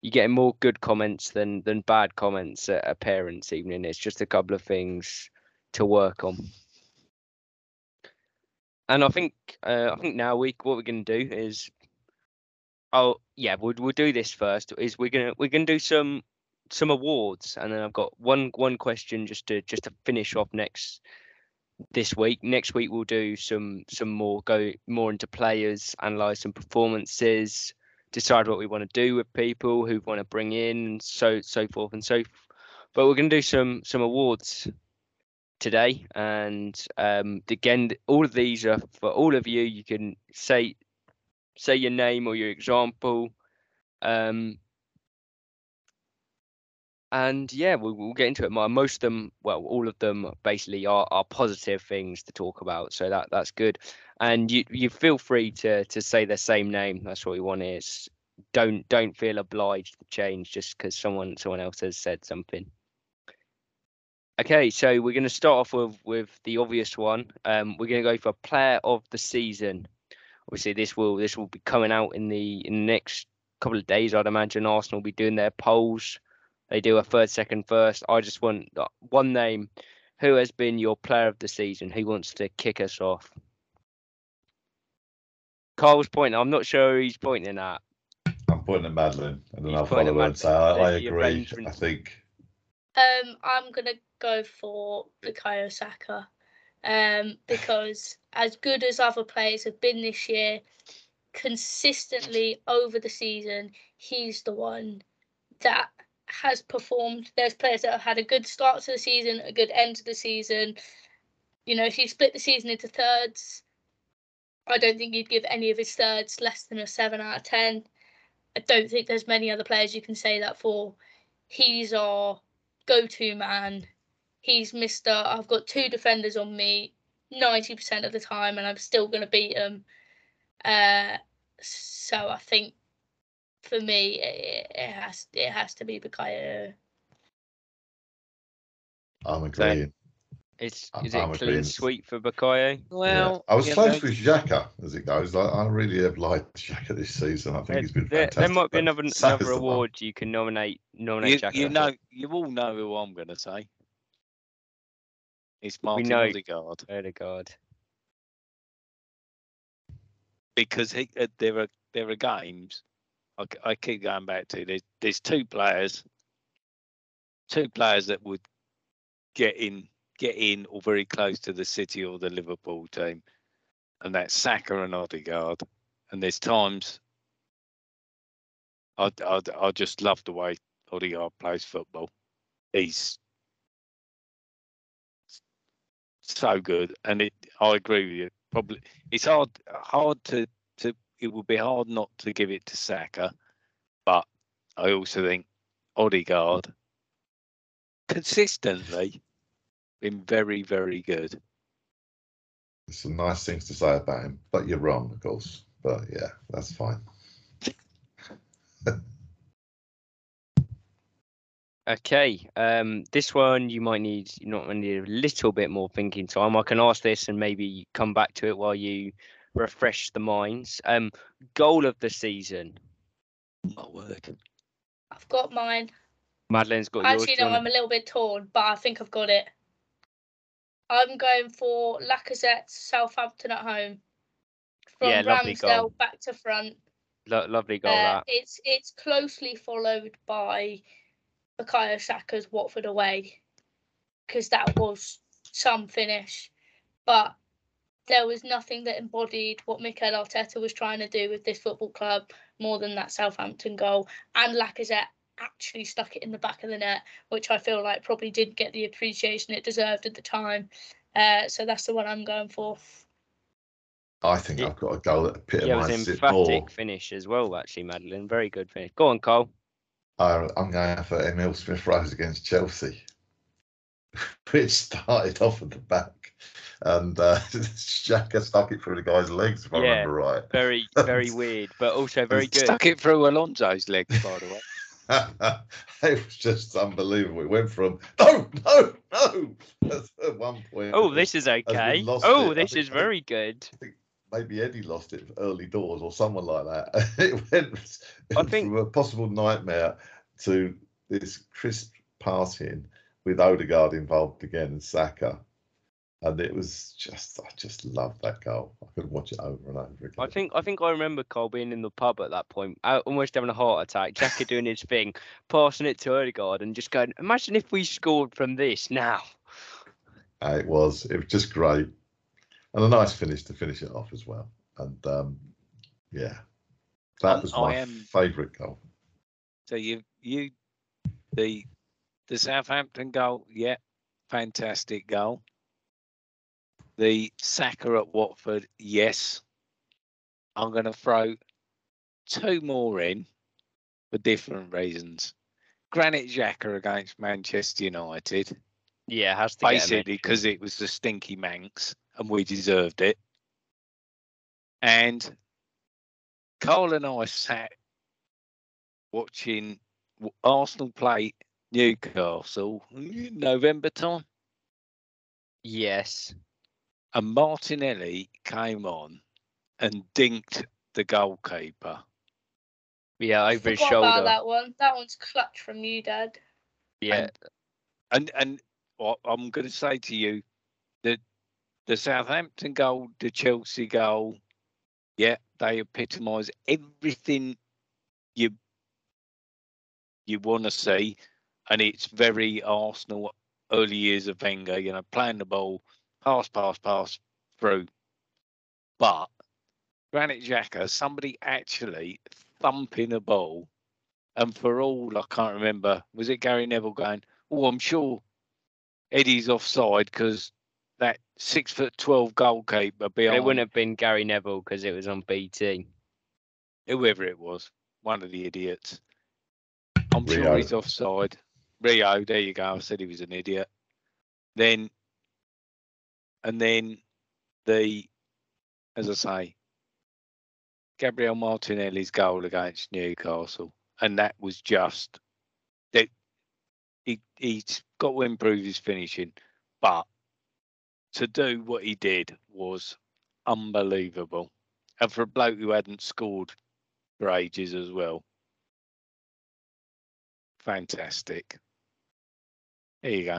you're getting more good comments than than bad comments at a parents' evening. It's just a couple of things to work on. And I think uh, I think now we what we're gonna do is oh yeah we'll we'll do this first is we're gonna we're gonna do some some awards and then I've got one one question just to just to finish off next this week. Next week we'll do some some more go more into players, analyze some performances, decide what we want to do with people, who want to bring in, so so forth and so. Forth. But we're to do some some awards today. And um, again, all of these are for all of you. You can say say your name or your example. Um, and yeah, we'll, we'll get into it. more. Most of them, well, all of them basically are, are positive things to talk about. So that that's good. And you you feel free to to say the same name. That's what we want is don't don't feel obliged to change just because someone someone else has said something. Okay, so we're going to start off with with the obvious one. Um, we're going to go for player of the season. Obviously, this will this will be coming out in the in the next couple of days. I'd imagine Arsenal will be doing their polls. They do a third, second, first. I just want uh, one name. Who has been your player of the season? Who wants to kick us off? Carl's pointing. I'm not sure who he's pointing at. I'm pointing at Madeline, and then He's I'll pointing at follow her and say I, I agree. I think Um, I'm gonna go for Bukayo Saka, um, because as good as other players have been this year, consistently over the season, he's the one that has performed. There's players that have had a good start to the season, a good end to the season. You know, if you split the season into thirds, I don't think you'd give any of his thirds less than a seven out of ten. I don't think there's many other players you can say that for. He's our go-to man. He's Mister. I've got two defenders on me, ninety percent of the time, and I'm still going to beat them. Uh, so I think for me, it, it has it has to be Bukayo. I'm agreeing. It's I'm- is it I'm clean agreeing. sweep for Bukayo? Yeah. Well, I was close know, with Xhaka as it goes. I, I really have liked Xhaka this season. I think There, he's been fantastic. there might be another another award you can nominate nominate you, Jack you know, you all know who I'm going to say. It's Martin know. Odegaard Odegaard. because he, uh, there are there are games. I, c- I keep going back to there's there's two players, two players that would get in get in or very close to the City or the Liverpool team, and that's Saka and Odegaard. And there's times I I I just love the way Odegaard plays football. He's so good, and it. I agree with you. Probably it's hard hard to to. It would be hard not to give it to Saka, but I also think Odegaard consistently been very very good. Some nice things to say about him, but you're wrong, of course. But yeah, that's fine. Okay, um, this one you might need you might need a little bit more thinking time. I can ask this and maybe come back to it while you refresh the minds. Um, goal of the season. My word. I've got mine. Madeline's got yours. Actually, do no, I'm a little bit torn, but I think I've got it. I'm going for Lacazette, Southampton at home. From Yeah, lovely Ramsdale goal. back to front. Lo- lovely goal Uh, that. it's it's closely followed by Bukayo Saka's Watford away, because that was some finish, but there was nothing that embodied what Mikel Arteta was trying to do with this football club more than that Southampton goal. And Lacazette actually stuck it in the back of the net, which I feel like probably didn't get the appreciation it deserved at the time. Uh, so that's the one I'm going for. I think Yeah. I've got a goal that Yeah, it was epitomises it more. emphatic finish as well, actually, Madeline. Very good finish. Go on, Cole. I, I'm going for Emile Smith Rowe against Chelsea, which started off at the back. And uh, Xhaka stuck it through the guy's legs, if I remember right. Very, very weird, but also very good. Stuck it through Alonso's legs, by the way. it was just unbelievable. It went from no, no, no at one point. Oh, this is okay. Oh, it. I this think- is I think- very good. Maybe Eddie lost it early doors or someone like that. it went I think- from a possible nightmare to this crisp passing with Odegaard involved again and Saka. And it was just, I just loved that goal. I could watch it over and over again. I think I think I remember Cole being in the pub at that point, almost having a heart attack. Jackie doing his thing, passing it to Odegaard, and just going, "Imagine if we scored from this now." Uh, it was, it was just great. And a nice finish to finish it off as well. And um, yeah, that was my am- favourite goal. So you you the the Southampton goal, yeah, fantastic goal. The Saka at Watford, yes. I'm going to throw two more in for different reasons. Granit Xhaka against Manchester United, Yeah, has to basically because it was the stinky Mancs and we deserved it. And Cole and I sat watching Arsenal play Newcastle November time, Yes. and Martinelli came on and dinked the goalkeeper. Yeah, over his Forgot shoulder. about that one. That one's clutch from you, Dad. Yeah. And and what I'm going to say to you that the Southampton goal, the Chelsea goal, yeah, they epitomise everything you you want to see, and it's very Arsenal early years of Wenger. You know, playing the ball, pass, pass, pass through. But Granit Xhaka, somebody actually thumping a ball, and for all I can't remember, was it Gary Neville going? Oh, I'm sure Eddie's offside because that six foot twelve goalkeeper But behind it wouldn't have been Gary Neville because it was on BT. whoever it was, one of the idiots. I'm sure Rio. he's offside. Rio, there you go. I said he was an idiot. Then, and then the, as I say, Gabriel Martinelli's goal against Newcastle, and that was just that he he's got to improve his finishing, but to do what he did was unbelievable, and for a bloke who hadn't scored for ages as well. Fantastic. There you go.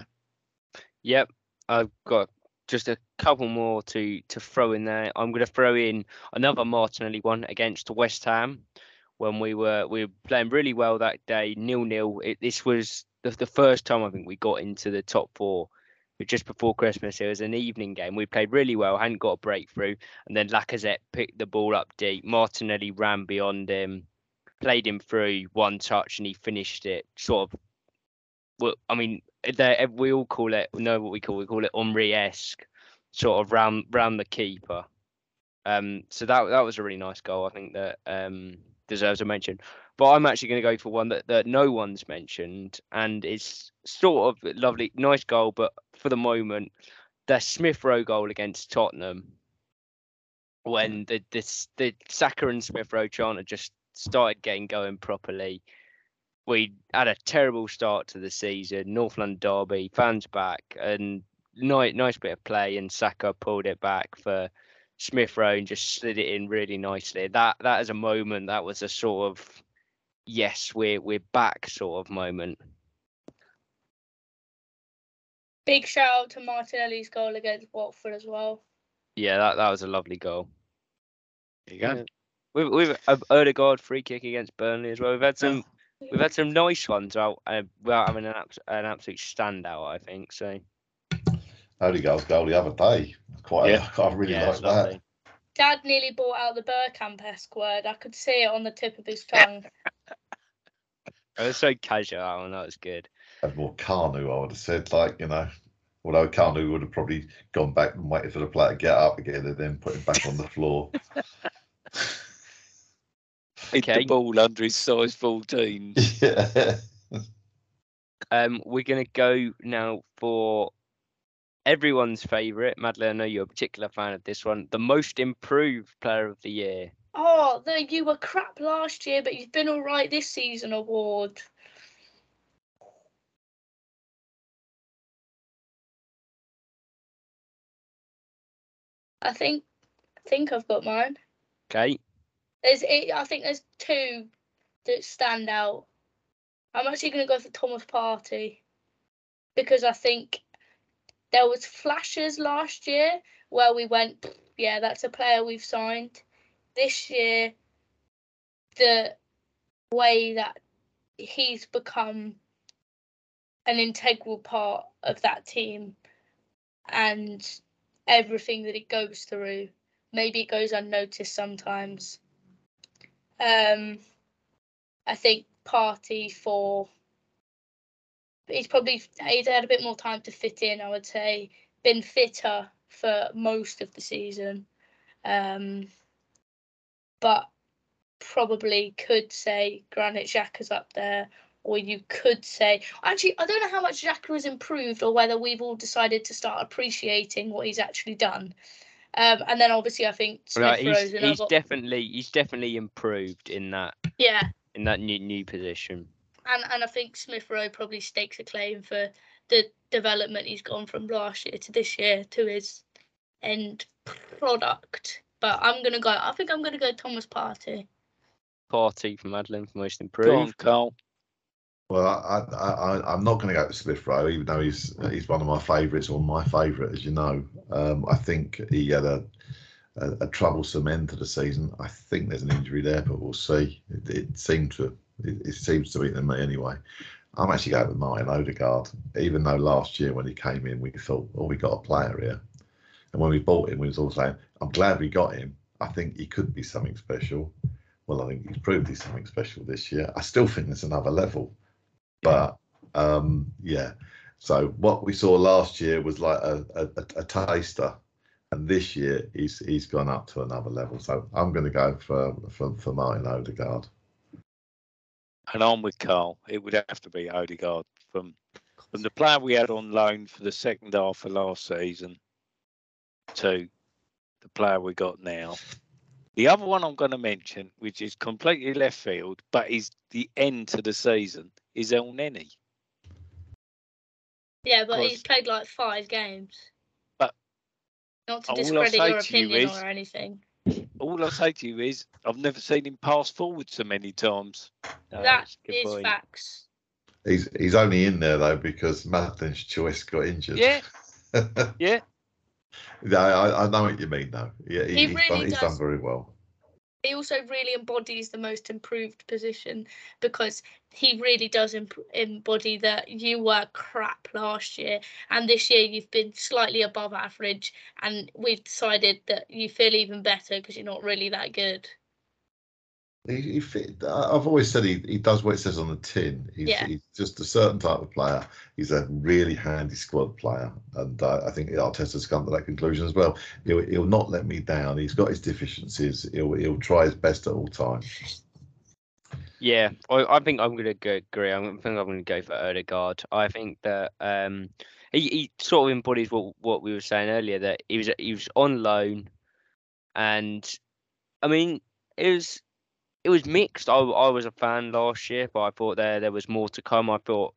Yep, I've got just a couple more to to throw in there. I'm going to throw in another Martinelli one against West Ham when we were we were playing really well that day, nil nil. This was the, the first time I think we got into the top four. Just before Christmas, it was an evening game. We played really well, hadn't got a breakthrough, and then Lacazette picked the ball up deep. Martinelli ran beyond him, played him through one touch, and he finished it. Sort of, well, I mean, we all call it know what we call we call it Omri esque, sort of round round the keeper. Um, so that that was a really nice goal. I think that um deserves a mention. But I'm actually going to go for one that, that no one's mentioned, and it's sort of lovely, nice goal. But for the moment, the Smith Rowe goal against Tottenham, when the this the Saka and Smith Rowe chant had just started getting going properly we had a terrible start to the season. North London derby, fans back, and nice, nice bit of play. And Saka pulled it back for Smith Rowe and just slid it in really nicely. That that is a moment. That was a sort of yes, we're we're back sort of moment. Big shout out to Martinelli's goal against Watford as well. Yeah, that that was a lovely goal. There you go. Yeah. We've we've uh, Odegaard free kick against Burnley as well. We've had some we've had some nice ones out uh, without having an abs- an absolute standout. I think so. Odegaard's goal the other day. Quite, Yeah. I really yeah, like that. Dad nearly brought out the Bergkamp esque word. I could see it on the tip of his tongue. It was so casual. That one. That was good. Had more Kanu, I would have said, like, you know, although Kanu would have probably gone back and waited for the player to get up again and then put him back on the floor. Hit Okay. the ball under his size 14. yeah. Um, we're gonna go now for everyone's favourite. Madeline, I know you're a particular fan of this one. The most improved player of the year. Oh, the you were crap last year, but you've been all right this season award. I think, I think I've got mine. Okay. There's, it, I think there's two that stand out. I'm actually going to go for Thomas Partey because I think there was flashes last year where we went, yeah, that's a player we've signed. This year, the way that he's become an integral part of that team and everything that it goes through, maybe it goes unnoticed sometimes. Um, I think Partey for he's probably he's had a bit more time to fit in. I would say been fitter for most of the season, um, but probably could say Granit Xhaka's up there, or you could say actually I don't know how much Xhaka has improved, or whether we've all decided to start appreciating what he's actually done. Um, and then obviously I think Smith Right, he's, Rowe he's another. definitely he's definitely improved in that yeah, in that new new position. and and I think Smith Rowe probably stakes a claim for the development he's gone from last year to this year to his end product. But I'm gonna go. I think I'm gonna go Thomas Partey. Partey for Madeline for most improved. Go on. Carl. Well, I, I, I, I'm not going to go to Smith Rowe, even though he's he's one of my favourites, or my favourite, as you know. Um, I think he had a, a, a troublesome end to the season. I think there's an injury there, but we'll see. It, it seemed to it, it seems to be to me anyway. I'm actually going with Martin Odegaard, even though last year when he came in, we thought, oh, we got a player here. And when we bought him, we was all saying, I'm glad we got him. I think he could be something special. Well, I think he's proved he's something special this year. I still think there's another level. But um, yeah, so what we saw last year was like a, a, a taster, and this year he's he's gone up to another level. So I'm going to go for for, for Martin Odegaard. And I'm with Carl. It would have to be Odegaard from from the player we had on loan for the second half of last season to the player we got now. The other one I'm going to mention, which is completely left field, but is the end to the season, is Elneny. Yeah, but he's played like five games. But not to discredit say your to you opinion is- or anything. All I say to you is, I've never seen him pass forward so many times. No, that's a good is point. facts. He's he's only in there though because Madeline's choice got injured. Yeah, yeah. No, I, I know what you mean though. Yeah, he, He he's, really done, he's done very well. He also really embodies the most improved position because he really does imp- embody that you were crap last year and this year you've been slightly above average and we've decided that you feel even better because you're not really that good. He, he fit, I- I've always said he, he does what it says on the tin. He's, Yeah. he's just a certain type of player. He's a really handy squad player, and uh, I think Arteta's come to that conclusion as well. He'll, he'll not let me down. He's got his deficiencies. He'll he'll try his best at all times. Yeah, I, I think I'm gonna agree. I think I'm gonna go for Odegaard. I think that um he, he sort of embodies what what we were saying earlier that he was he was on loan, and I mean it was it was mixed. I I was a fan last year, but I thought there there was more to come. I thought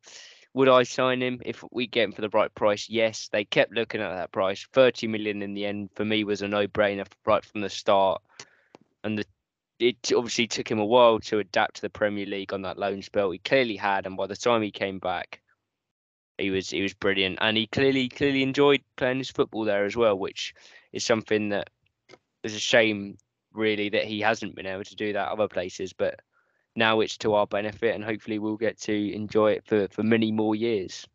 would I sign him if we get him for the right price? Yes, they kept looking at that price. Thirty million in the end for me was a no brainer right from the start, and the it obviously took him a while to adapt to the Premier League on that loan spell. He clearly had, and by the time he came back, he was he was brilliant, and he clearly clearly enjoyed playing his football there as well, which is something that is a shame really that he hasn't been able to do that other places. But now it's to our benefit, and hopefully we'll get to enjoy it for for many more years.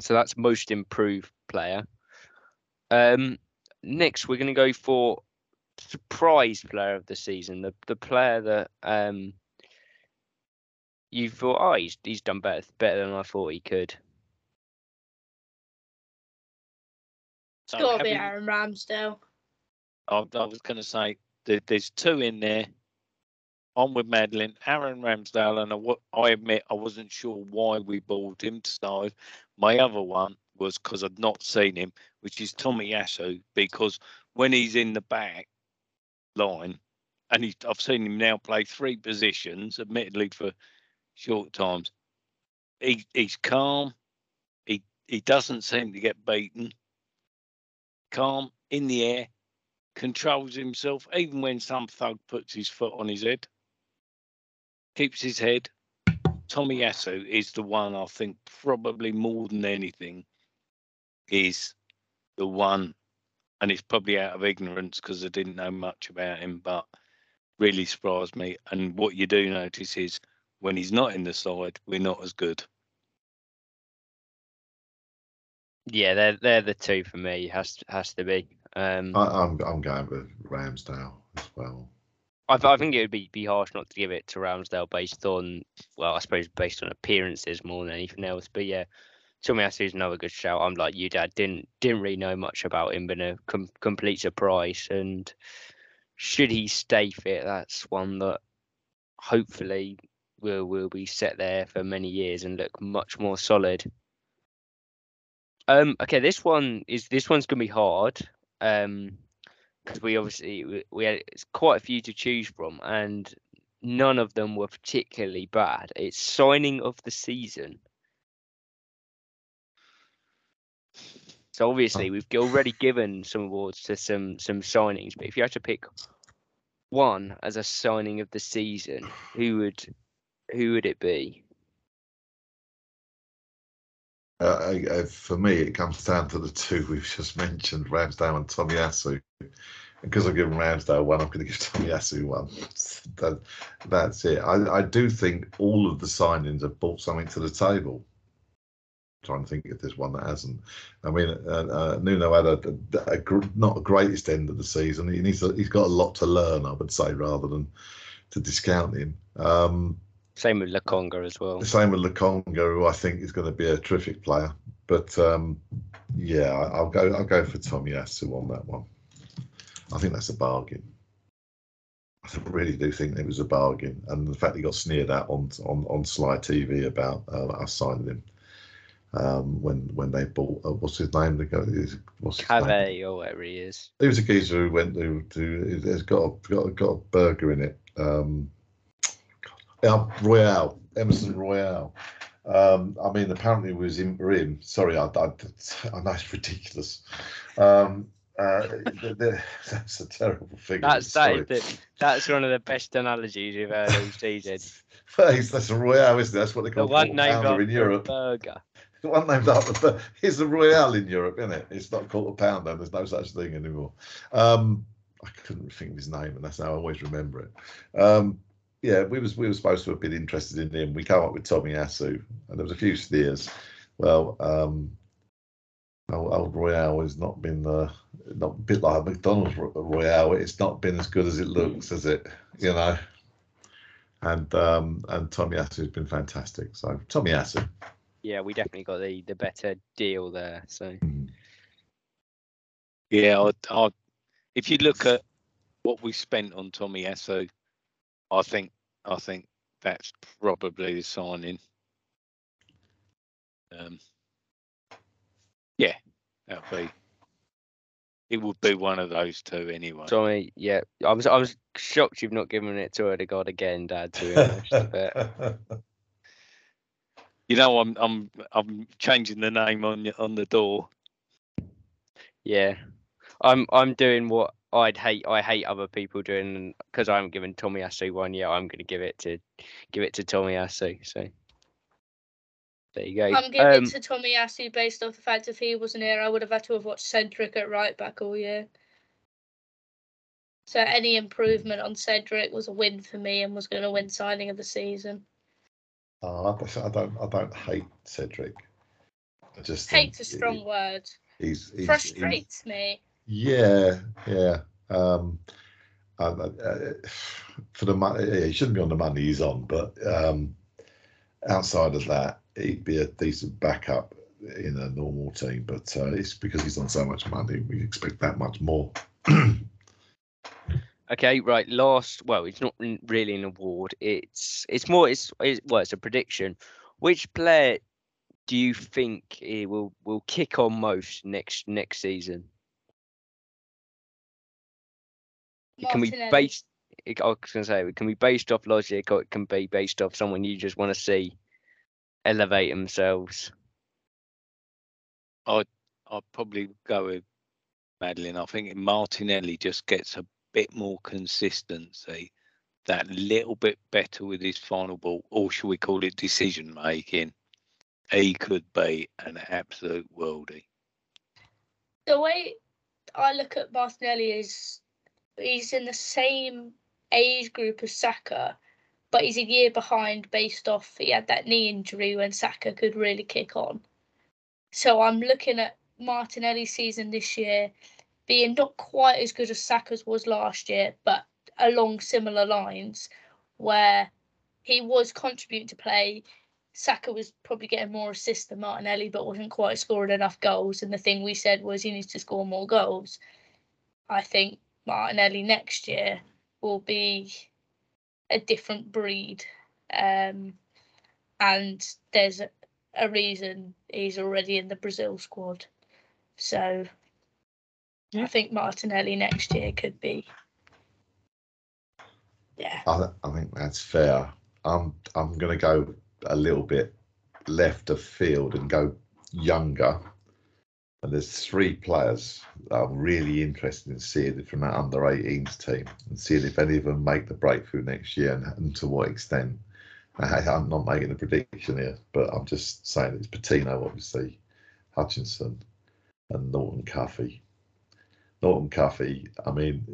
So that's most improved player. Um, next we're going to go for surprise player of the season, the the player that um you thought, oh, he's he's done better better than I thought he could. So It's got to be having- Aaron Ramsdale. I, I was going to say there, there's two in there. On with Madeline, Aaron Ramsdale, and I, I admit I wasn't sure why we bought him to start with. My other one was because I'd not seen him, which is Tomiyasu, because when he's in the back line, and he's, I've seen him now play three positions, admittedly for short times. He, he's calm. He he doesn't seem to get beaten. Calm in the air, controls himself, even when some thug puts his foot on his head, keeps his head. Tomiyasu is the one I think probably more than anything is the one, and it's probably out of ignorance because I didn't know much about him, but really surprised me. And what you do notice is when he's not in the side, we're not as good. Yeah, they're they're the two for me. Has has to be. Um, I, I'm I'm going with Ramsdale as well. I, I think it would be, be harsh not to give it to Ramsdale based on, well, I suppose based on appearances more than anything else. But yeah, Tomiyasu is another good shout. I'm like you, Dad. Didn't didn't really know much about him, but a com- complete surprise. And should he stay fit, that's one that hopefully will will be set there for many years and look much more solid. Um, okay, this one is this one's gonna be hard. Um, because we obviously we, we had quite a few to choose from, and none of them were particularly bad. It's signing of the season. So obviously we've already given some awards to some some signings, but if you had to pick one as a signing of the season, who would who would it be? Uh, uh, for me, it comes down to the two we've just mentioned, Ramsdale and Tomiyasu. Because I've given Ramsdale one, I'm going to give Tomiyasu one. that, that's it. I, I do think all of the signings have brought something to the table I'm trying to think if there's one that hasn't. I mean, uh, uh, Nuno had a, a, a, not a greatest end of the season. He needs to, he's got a lot to learn, I would say, rather than to discount him. Um, same with Lokonga as well. The same with Lokonga, who I think is going to be a terrific player. But um, yeah, I'll go. I'll go for Tomiyasu on that one. I think that's a bargain. I really do think it was a bargain, and the fact he got sneered at on on on Sly TV about uh, us signing him um, when when they bought uh, what's his name? The guy, what's his Cave name? or whatever he is. He was a geezer who went to to. Has got a, got a, got a burger in it. Um, God, Royal, Emerson Royal. Um, I mean, apparently it was in him. Sorry, I, I, I know it's ridiculous. Um, uh, that's a terrible thing. That's that the, that's one of the best analogies you've heard all season. that's a royale, isn't it? That's what they call the one named in Europe. Burger. one named after the it's a Royale in Europe, isn't it? It's not called a pounder. There's no such thing anymore. Um, I couldn't think of his name, and that's how I always remember it. Um, yeah, we was we were supposed to have been interested in him. We came up with Tomiyasu, and there was a few steers. Well, um, old, old Royale has not been uh, not a bit like a McDonald's Royale. It's not been as good as it looks, has it? You know. And um, and Tomiyasu has been fantastic. So Tomiyasu yeah, we definitely got the the better deal there. So yeah, i i if you look at what we spent on Tomiyasu, I think I think that's probably the signing. Um, yeah, that'll be. It would be one of those two anyway. Tommy, yeah, I was I was shocked you've not given it to Odegaard again, Dad. To be honest, but you know, I'm I'm I'm changing the name on on the door. Yeah, I'm I'm doing what I'd hate. I hate other people doing because I haven't given Tomiyasu one yet. I'm going to give it to give it to Tomiyasu. So there you go. I'm giving um, it to Tomiyasu based off the fact if he wasn't here, I would have had to have watched Cedric at right back all year. So any improvement on Cedric was a win for me and was going to win signing of the season. Uh, I don't. I don't hate Cedric. I just hate's a strong he, word. He's, he's frustrates he's, me. Yeah, yeah. Um, uh, for the money, he shouldn't be on the money he's on, but um, outside of that, he'd be a decent backup in a normal team. But uh, it's because he's on so much money, we expect that much more. Okay, right. Last, well, it's not really an award. It's it's more it's, it's well, it's a prediction. Which player do you think he will will kick on most next next season? It can be based. It, I was going to say it can be based off logic, or it can be based off someone you just want to see elevate themselves. I'd I'd probably go with Madeline. I think Martinelli just gets a bit more consistency, that little bit better with his final ball, or should we call it decision making, he could be an absolute worldie. The way I look at Martinelli is he's in the same age group as Saka, but he's a year behind based off he had that knee injury when Saka could really kick on. So I'm looking at Martinelli's season this year being not quite as good as Saka's was last year, but along similar lines, where he was contributing to play. Saka was probably getting more assists than Martinelli, but wasn't quite scoring enough goals. And the thing we said was he needs to score more goals. I think Martinelli next year will be a different breed. Um, and there's a, a reason he's already in the Brazil squad. So Yeah. I think Martinelli next year could be. Yeah. I, I think that's fair. I'm I'm going to go a little bit left of field and go younger. And there's three players that I'm really interested in seeing from that under 18s team and seeing if any of them make the breakthrough next year and, and to what extent. I, I'm not making a prediction here, but I'm just saying it's Patino, obviously, Hutchinson, and Norton Cuffy. Norton Cuffy, I mean,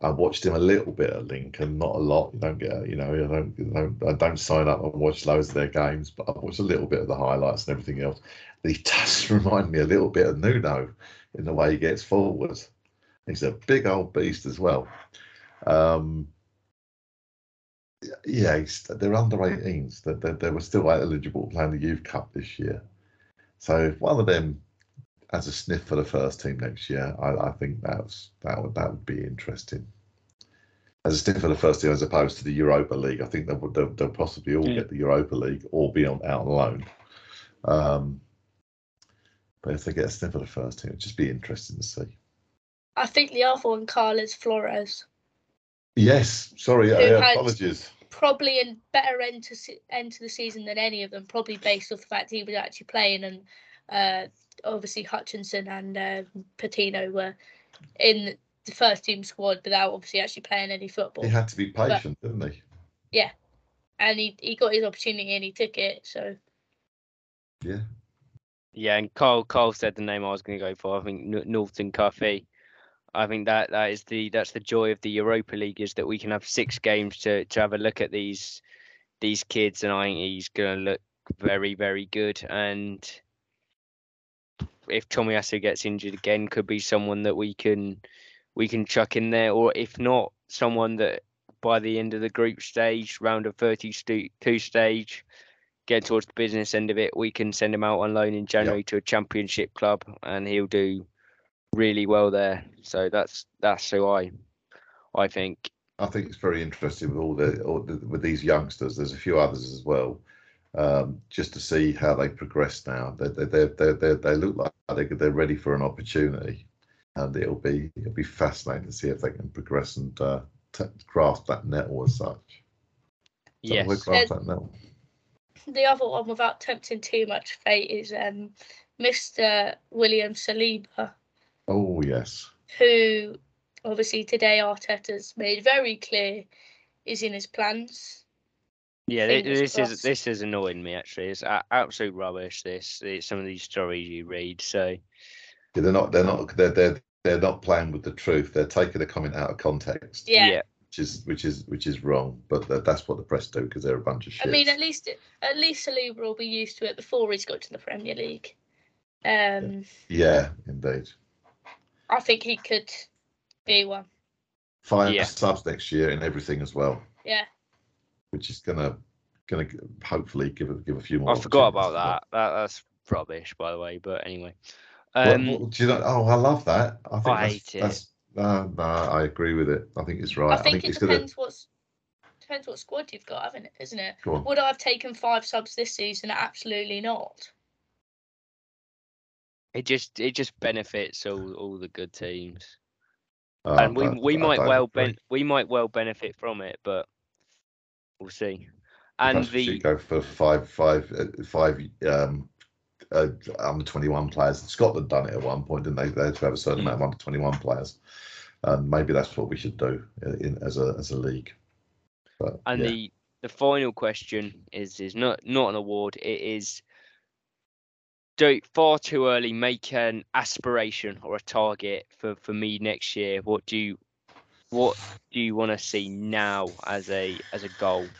I watched him a little bit at Lincoln, not a lot. You don't get, you know, I don't, you don't, I don't sign up and watch loads of their games, but I watched a little bit of the highlights and everything else. He does remind me a little bit of Nuno in the way he gets forward. He's a big old beast as well. Um, yeah, they're under 18s. They, they, they were still eligible to play in the Youth Cup this year. So if one of them has a sniff for the first team next year, I, I think that's that would that would be interesting. As a sniff for the first team, as opposed to the Europa League, I think they'll they'll, they'll possibly all Yeah. get the Europa League or be on out on loan. Um, but if they get a sniff for the first team, it'd just be interesting to see. I think the other one, Carlos Flores, Yes, sorry, Who yeah, apologies. probably in better end to se- end to the season than any of them, probably based off the fact he was actually playing and uh, obviously Hutchinson and uh, Patino were in the first team squad without obviously actually playing any football. He had to be patient, didn't he? Yeah, and he, he got his opportunity and he took it. So Yeah, Yeah, and Carl Carl said the name I was going to go for. I think N- Norton Cuffy. I think that that is the that's the joy of the Europa League is that we can have six games to to have a look at these these kids, and I think he's going to look very very good. And if Tomiyasu gets injured again, could be someone that we can we can chuck in there, or if not, someone that by the end of the group stage, round of 32 stage, get towards the business end of it, we can send him out on loan in January to a championship club, and he'll do really well there. So that's that's who I I think. I think it's very interesting with all the, all the with these youngsters. There's a few others as well, um, just to see how they progress now. They they they they, they, they look like they they're ready for an opportunity, and it'll be it'll be fascinating to see if they can progress and uh, t- grasp that nettle as such. The Yes. grasp that nettle. the other one, without tempting too much fate, is um, Mr. William Saliba, Oh yes, who obviously today Arteta's made very clear is in his plans. Yeah, thi- Fingers this crossed. is this is annoying me actually. It's absolute rubbish. This it's some of these stories you read. So yeah, they're not they're not they're they're they're not playing with the truth. They're taking a comment out of context, Yeah. which is which is which is wrong. But that- that's what the press do because they're a bunch of shit. I mean, at least at least Saliba will be used to it before he's got to the Premier League. Um, yeah, indeed. I think he could be one. Five Yeah. subs next year and everything as well. Yeah. Which is gonna gonna hopefully give a, give a few more. I forgot about opportunities that. That that's rubbish, by the way. But anyway, as well. um, What- what- do you know? Oh, I love that. I think I that's, hate it. that's no, no, I agree with it. I think it's right. I think, it's it gonna depends what's depends what squad you've got, haven't it? Isn't it? Would I have taken five subs this season? Absolutely not. it just it just benefits all all the good teams, Uh, and we I- we I might don't well agree. ben we might well benefit from it, but we'll see. And Perhaps the go for five, five, uh, five um, uh, under twenty-one players. Scotland done it at one point, didn't they? They had to have a certain Mm. amount of under twenty-one players. Um, maybe that's what we should do in, in as a as a league. But And yeah. the the final question is is not not an award. It is do far too early make an aspiration or a target for for me next year. What do you what do you want to see now as a as a goal?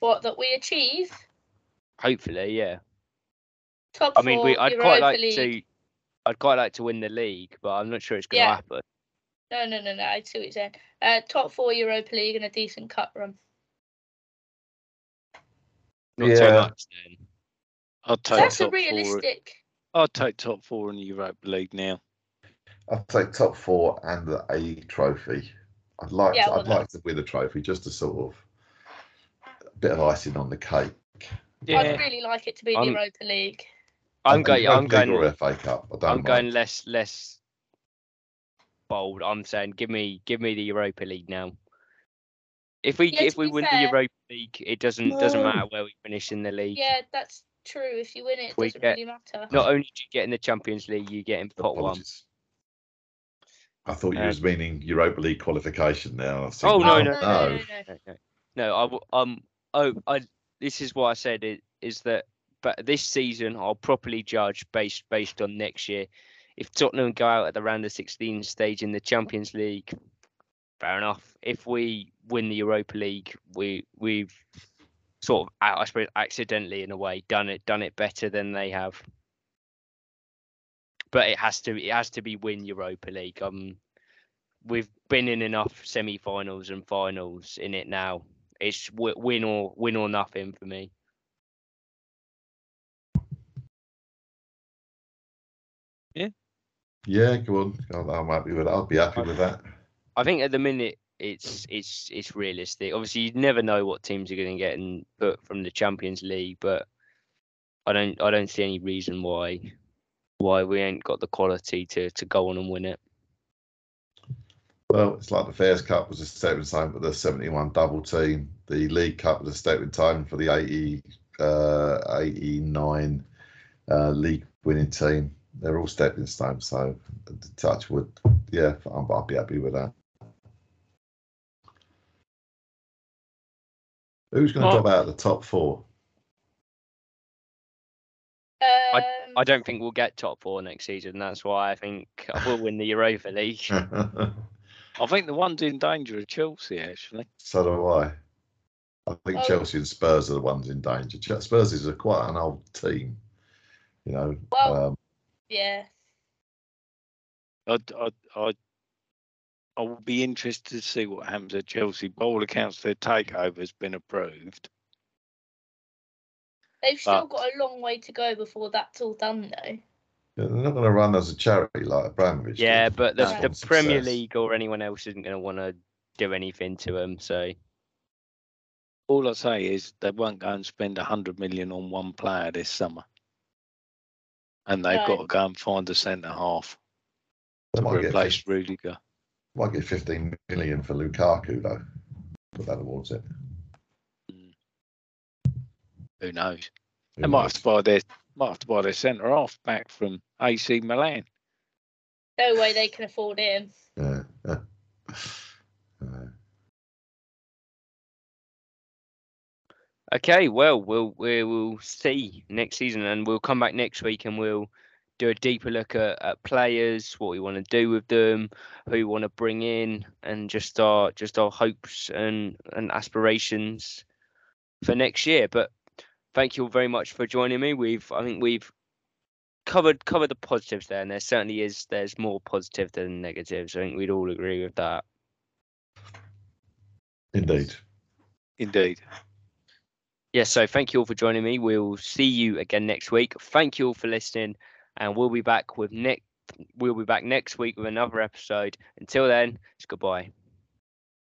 What that we achieve Hopefully, yeah. top I mean, four we I'd Europa quite like League. to I'd quite like to win the league, but I'm not sure it's going to Yeah. happen. No, no, no, no. I see what you're saying. Uh, top four Europa League and a decent cup run. Not so Yeah. much then. I'll So take that's a top four. realistic. I'll take top four in the Europa League now. I'd take top four and the a trophy. I'd like Yeah, to, I'd like to win a trophy just to sort of a bit of icing on the cake. Yeah, I'd really like it to be the I'm- Europa League. I'm And going. I'm going. or FA Cup. I don't I'm mind. going less less bold. I'm saying give me give me the Europa League now. If we Yeah, if we win fair- the Europa League, it doesn't doesn't matter where we finish in the league. Yeah, that's true. If you win it, it doesn't get- really matter. Not only do you get in the Champions League, you get in pot one. I thought you Uh, was meaning Europa League qualification now. Oh no no no, no no, I um oh I this is what I said is, is that but this season I'll properly judge based based on next year. If Tottenham go out at the round of 16 stage in the Champions League, fair enough. If we win the Europa League, we we've sort of I suppose accidentally in a way done it done it better than they have. But it has to it has to be win Europa League. Um we've been in enough semi-finals and finals in it now. It's win or win or nothing for me. Yeah. Yeah, go on. I'm- I'm happy with that. I'll be happy with that. I think at the minute it's it's it's realistic. Obviously, you never know what teams are going to get and put from the Champions League, but I don't I don't see any reason why why we ain't got the quality to to go on and win it. Well, it's like the Fairs Cup was a stepping stone for the 71 double team. The League Cup was a stepping stone for the 80, uh, 89 uh, league winning team. They're all stepping stones. So, touch wood. Yeah, I'm, I'll be happy with that. Who's going to Well- drop out of the top four? I don't think we'll get top four next season. That's why I think we'll win the Europa League. I think the ones in danger are Chelsea, actually. so do I. I think Well- Chelsea and Spurs are the ones in danger. Ch- Spurs is a quite an old team, you know. Well- um, yeah. I, I, I, I will be interested to see what happens at Chelsea. By all accounts, their takeover has been approved. They've still But- got a long way to go before that's all done, though. they're not going to run as a charity like Abramovich. yeah, did. but the, That's the Premier. League or anyone else isn't going to want to do anything to them. So All I say is they won't go and spend a hundred million on one player this summer, and they've got to go and find a centre half They to might get, replace 50 Rudiger. might get 15 million for Lukaku though. Put that towards it. Who knows? Who They might have to buy their might have to buy their centre half back from AC Milan. No way they can afford him. Yeah. yeah. Uh, Okay, well, we'll we will see next season, and we'll come back next week, and we'll do a deeper look at, at players, what we want to do with them, who we want to bring in, and just our just our hopes and and aspirations for next year. But thank you all very much for joining me. We've I think we've covered covered the positives there, and there certainly is there's more positive than negatives. I think we'd all agree with that. indeed. Indeed. Yes, so thank you all for joining me. We'll see you again next week. Thank you all for listening, and we'll be back with next. We'll be back next week with another episode. Until then, it's goodbye.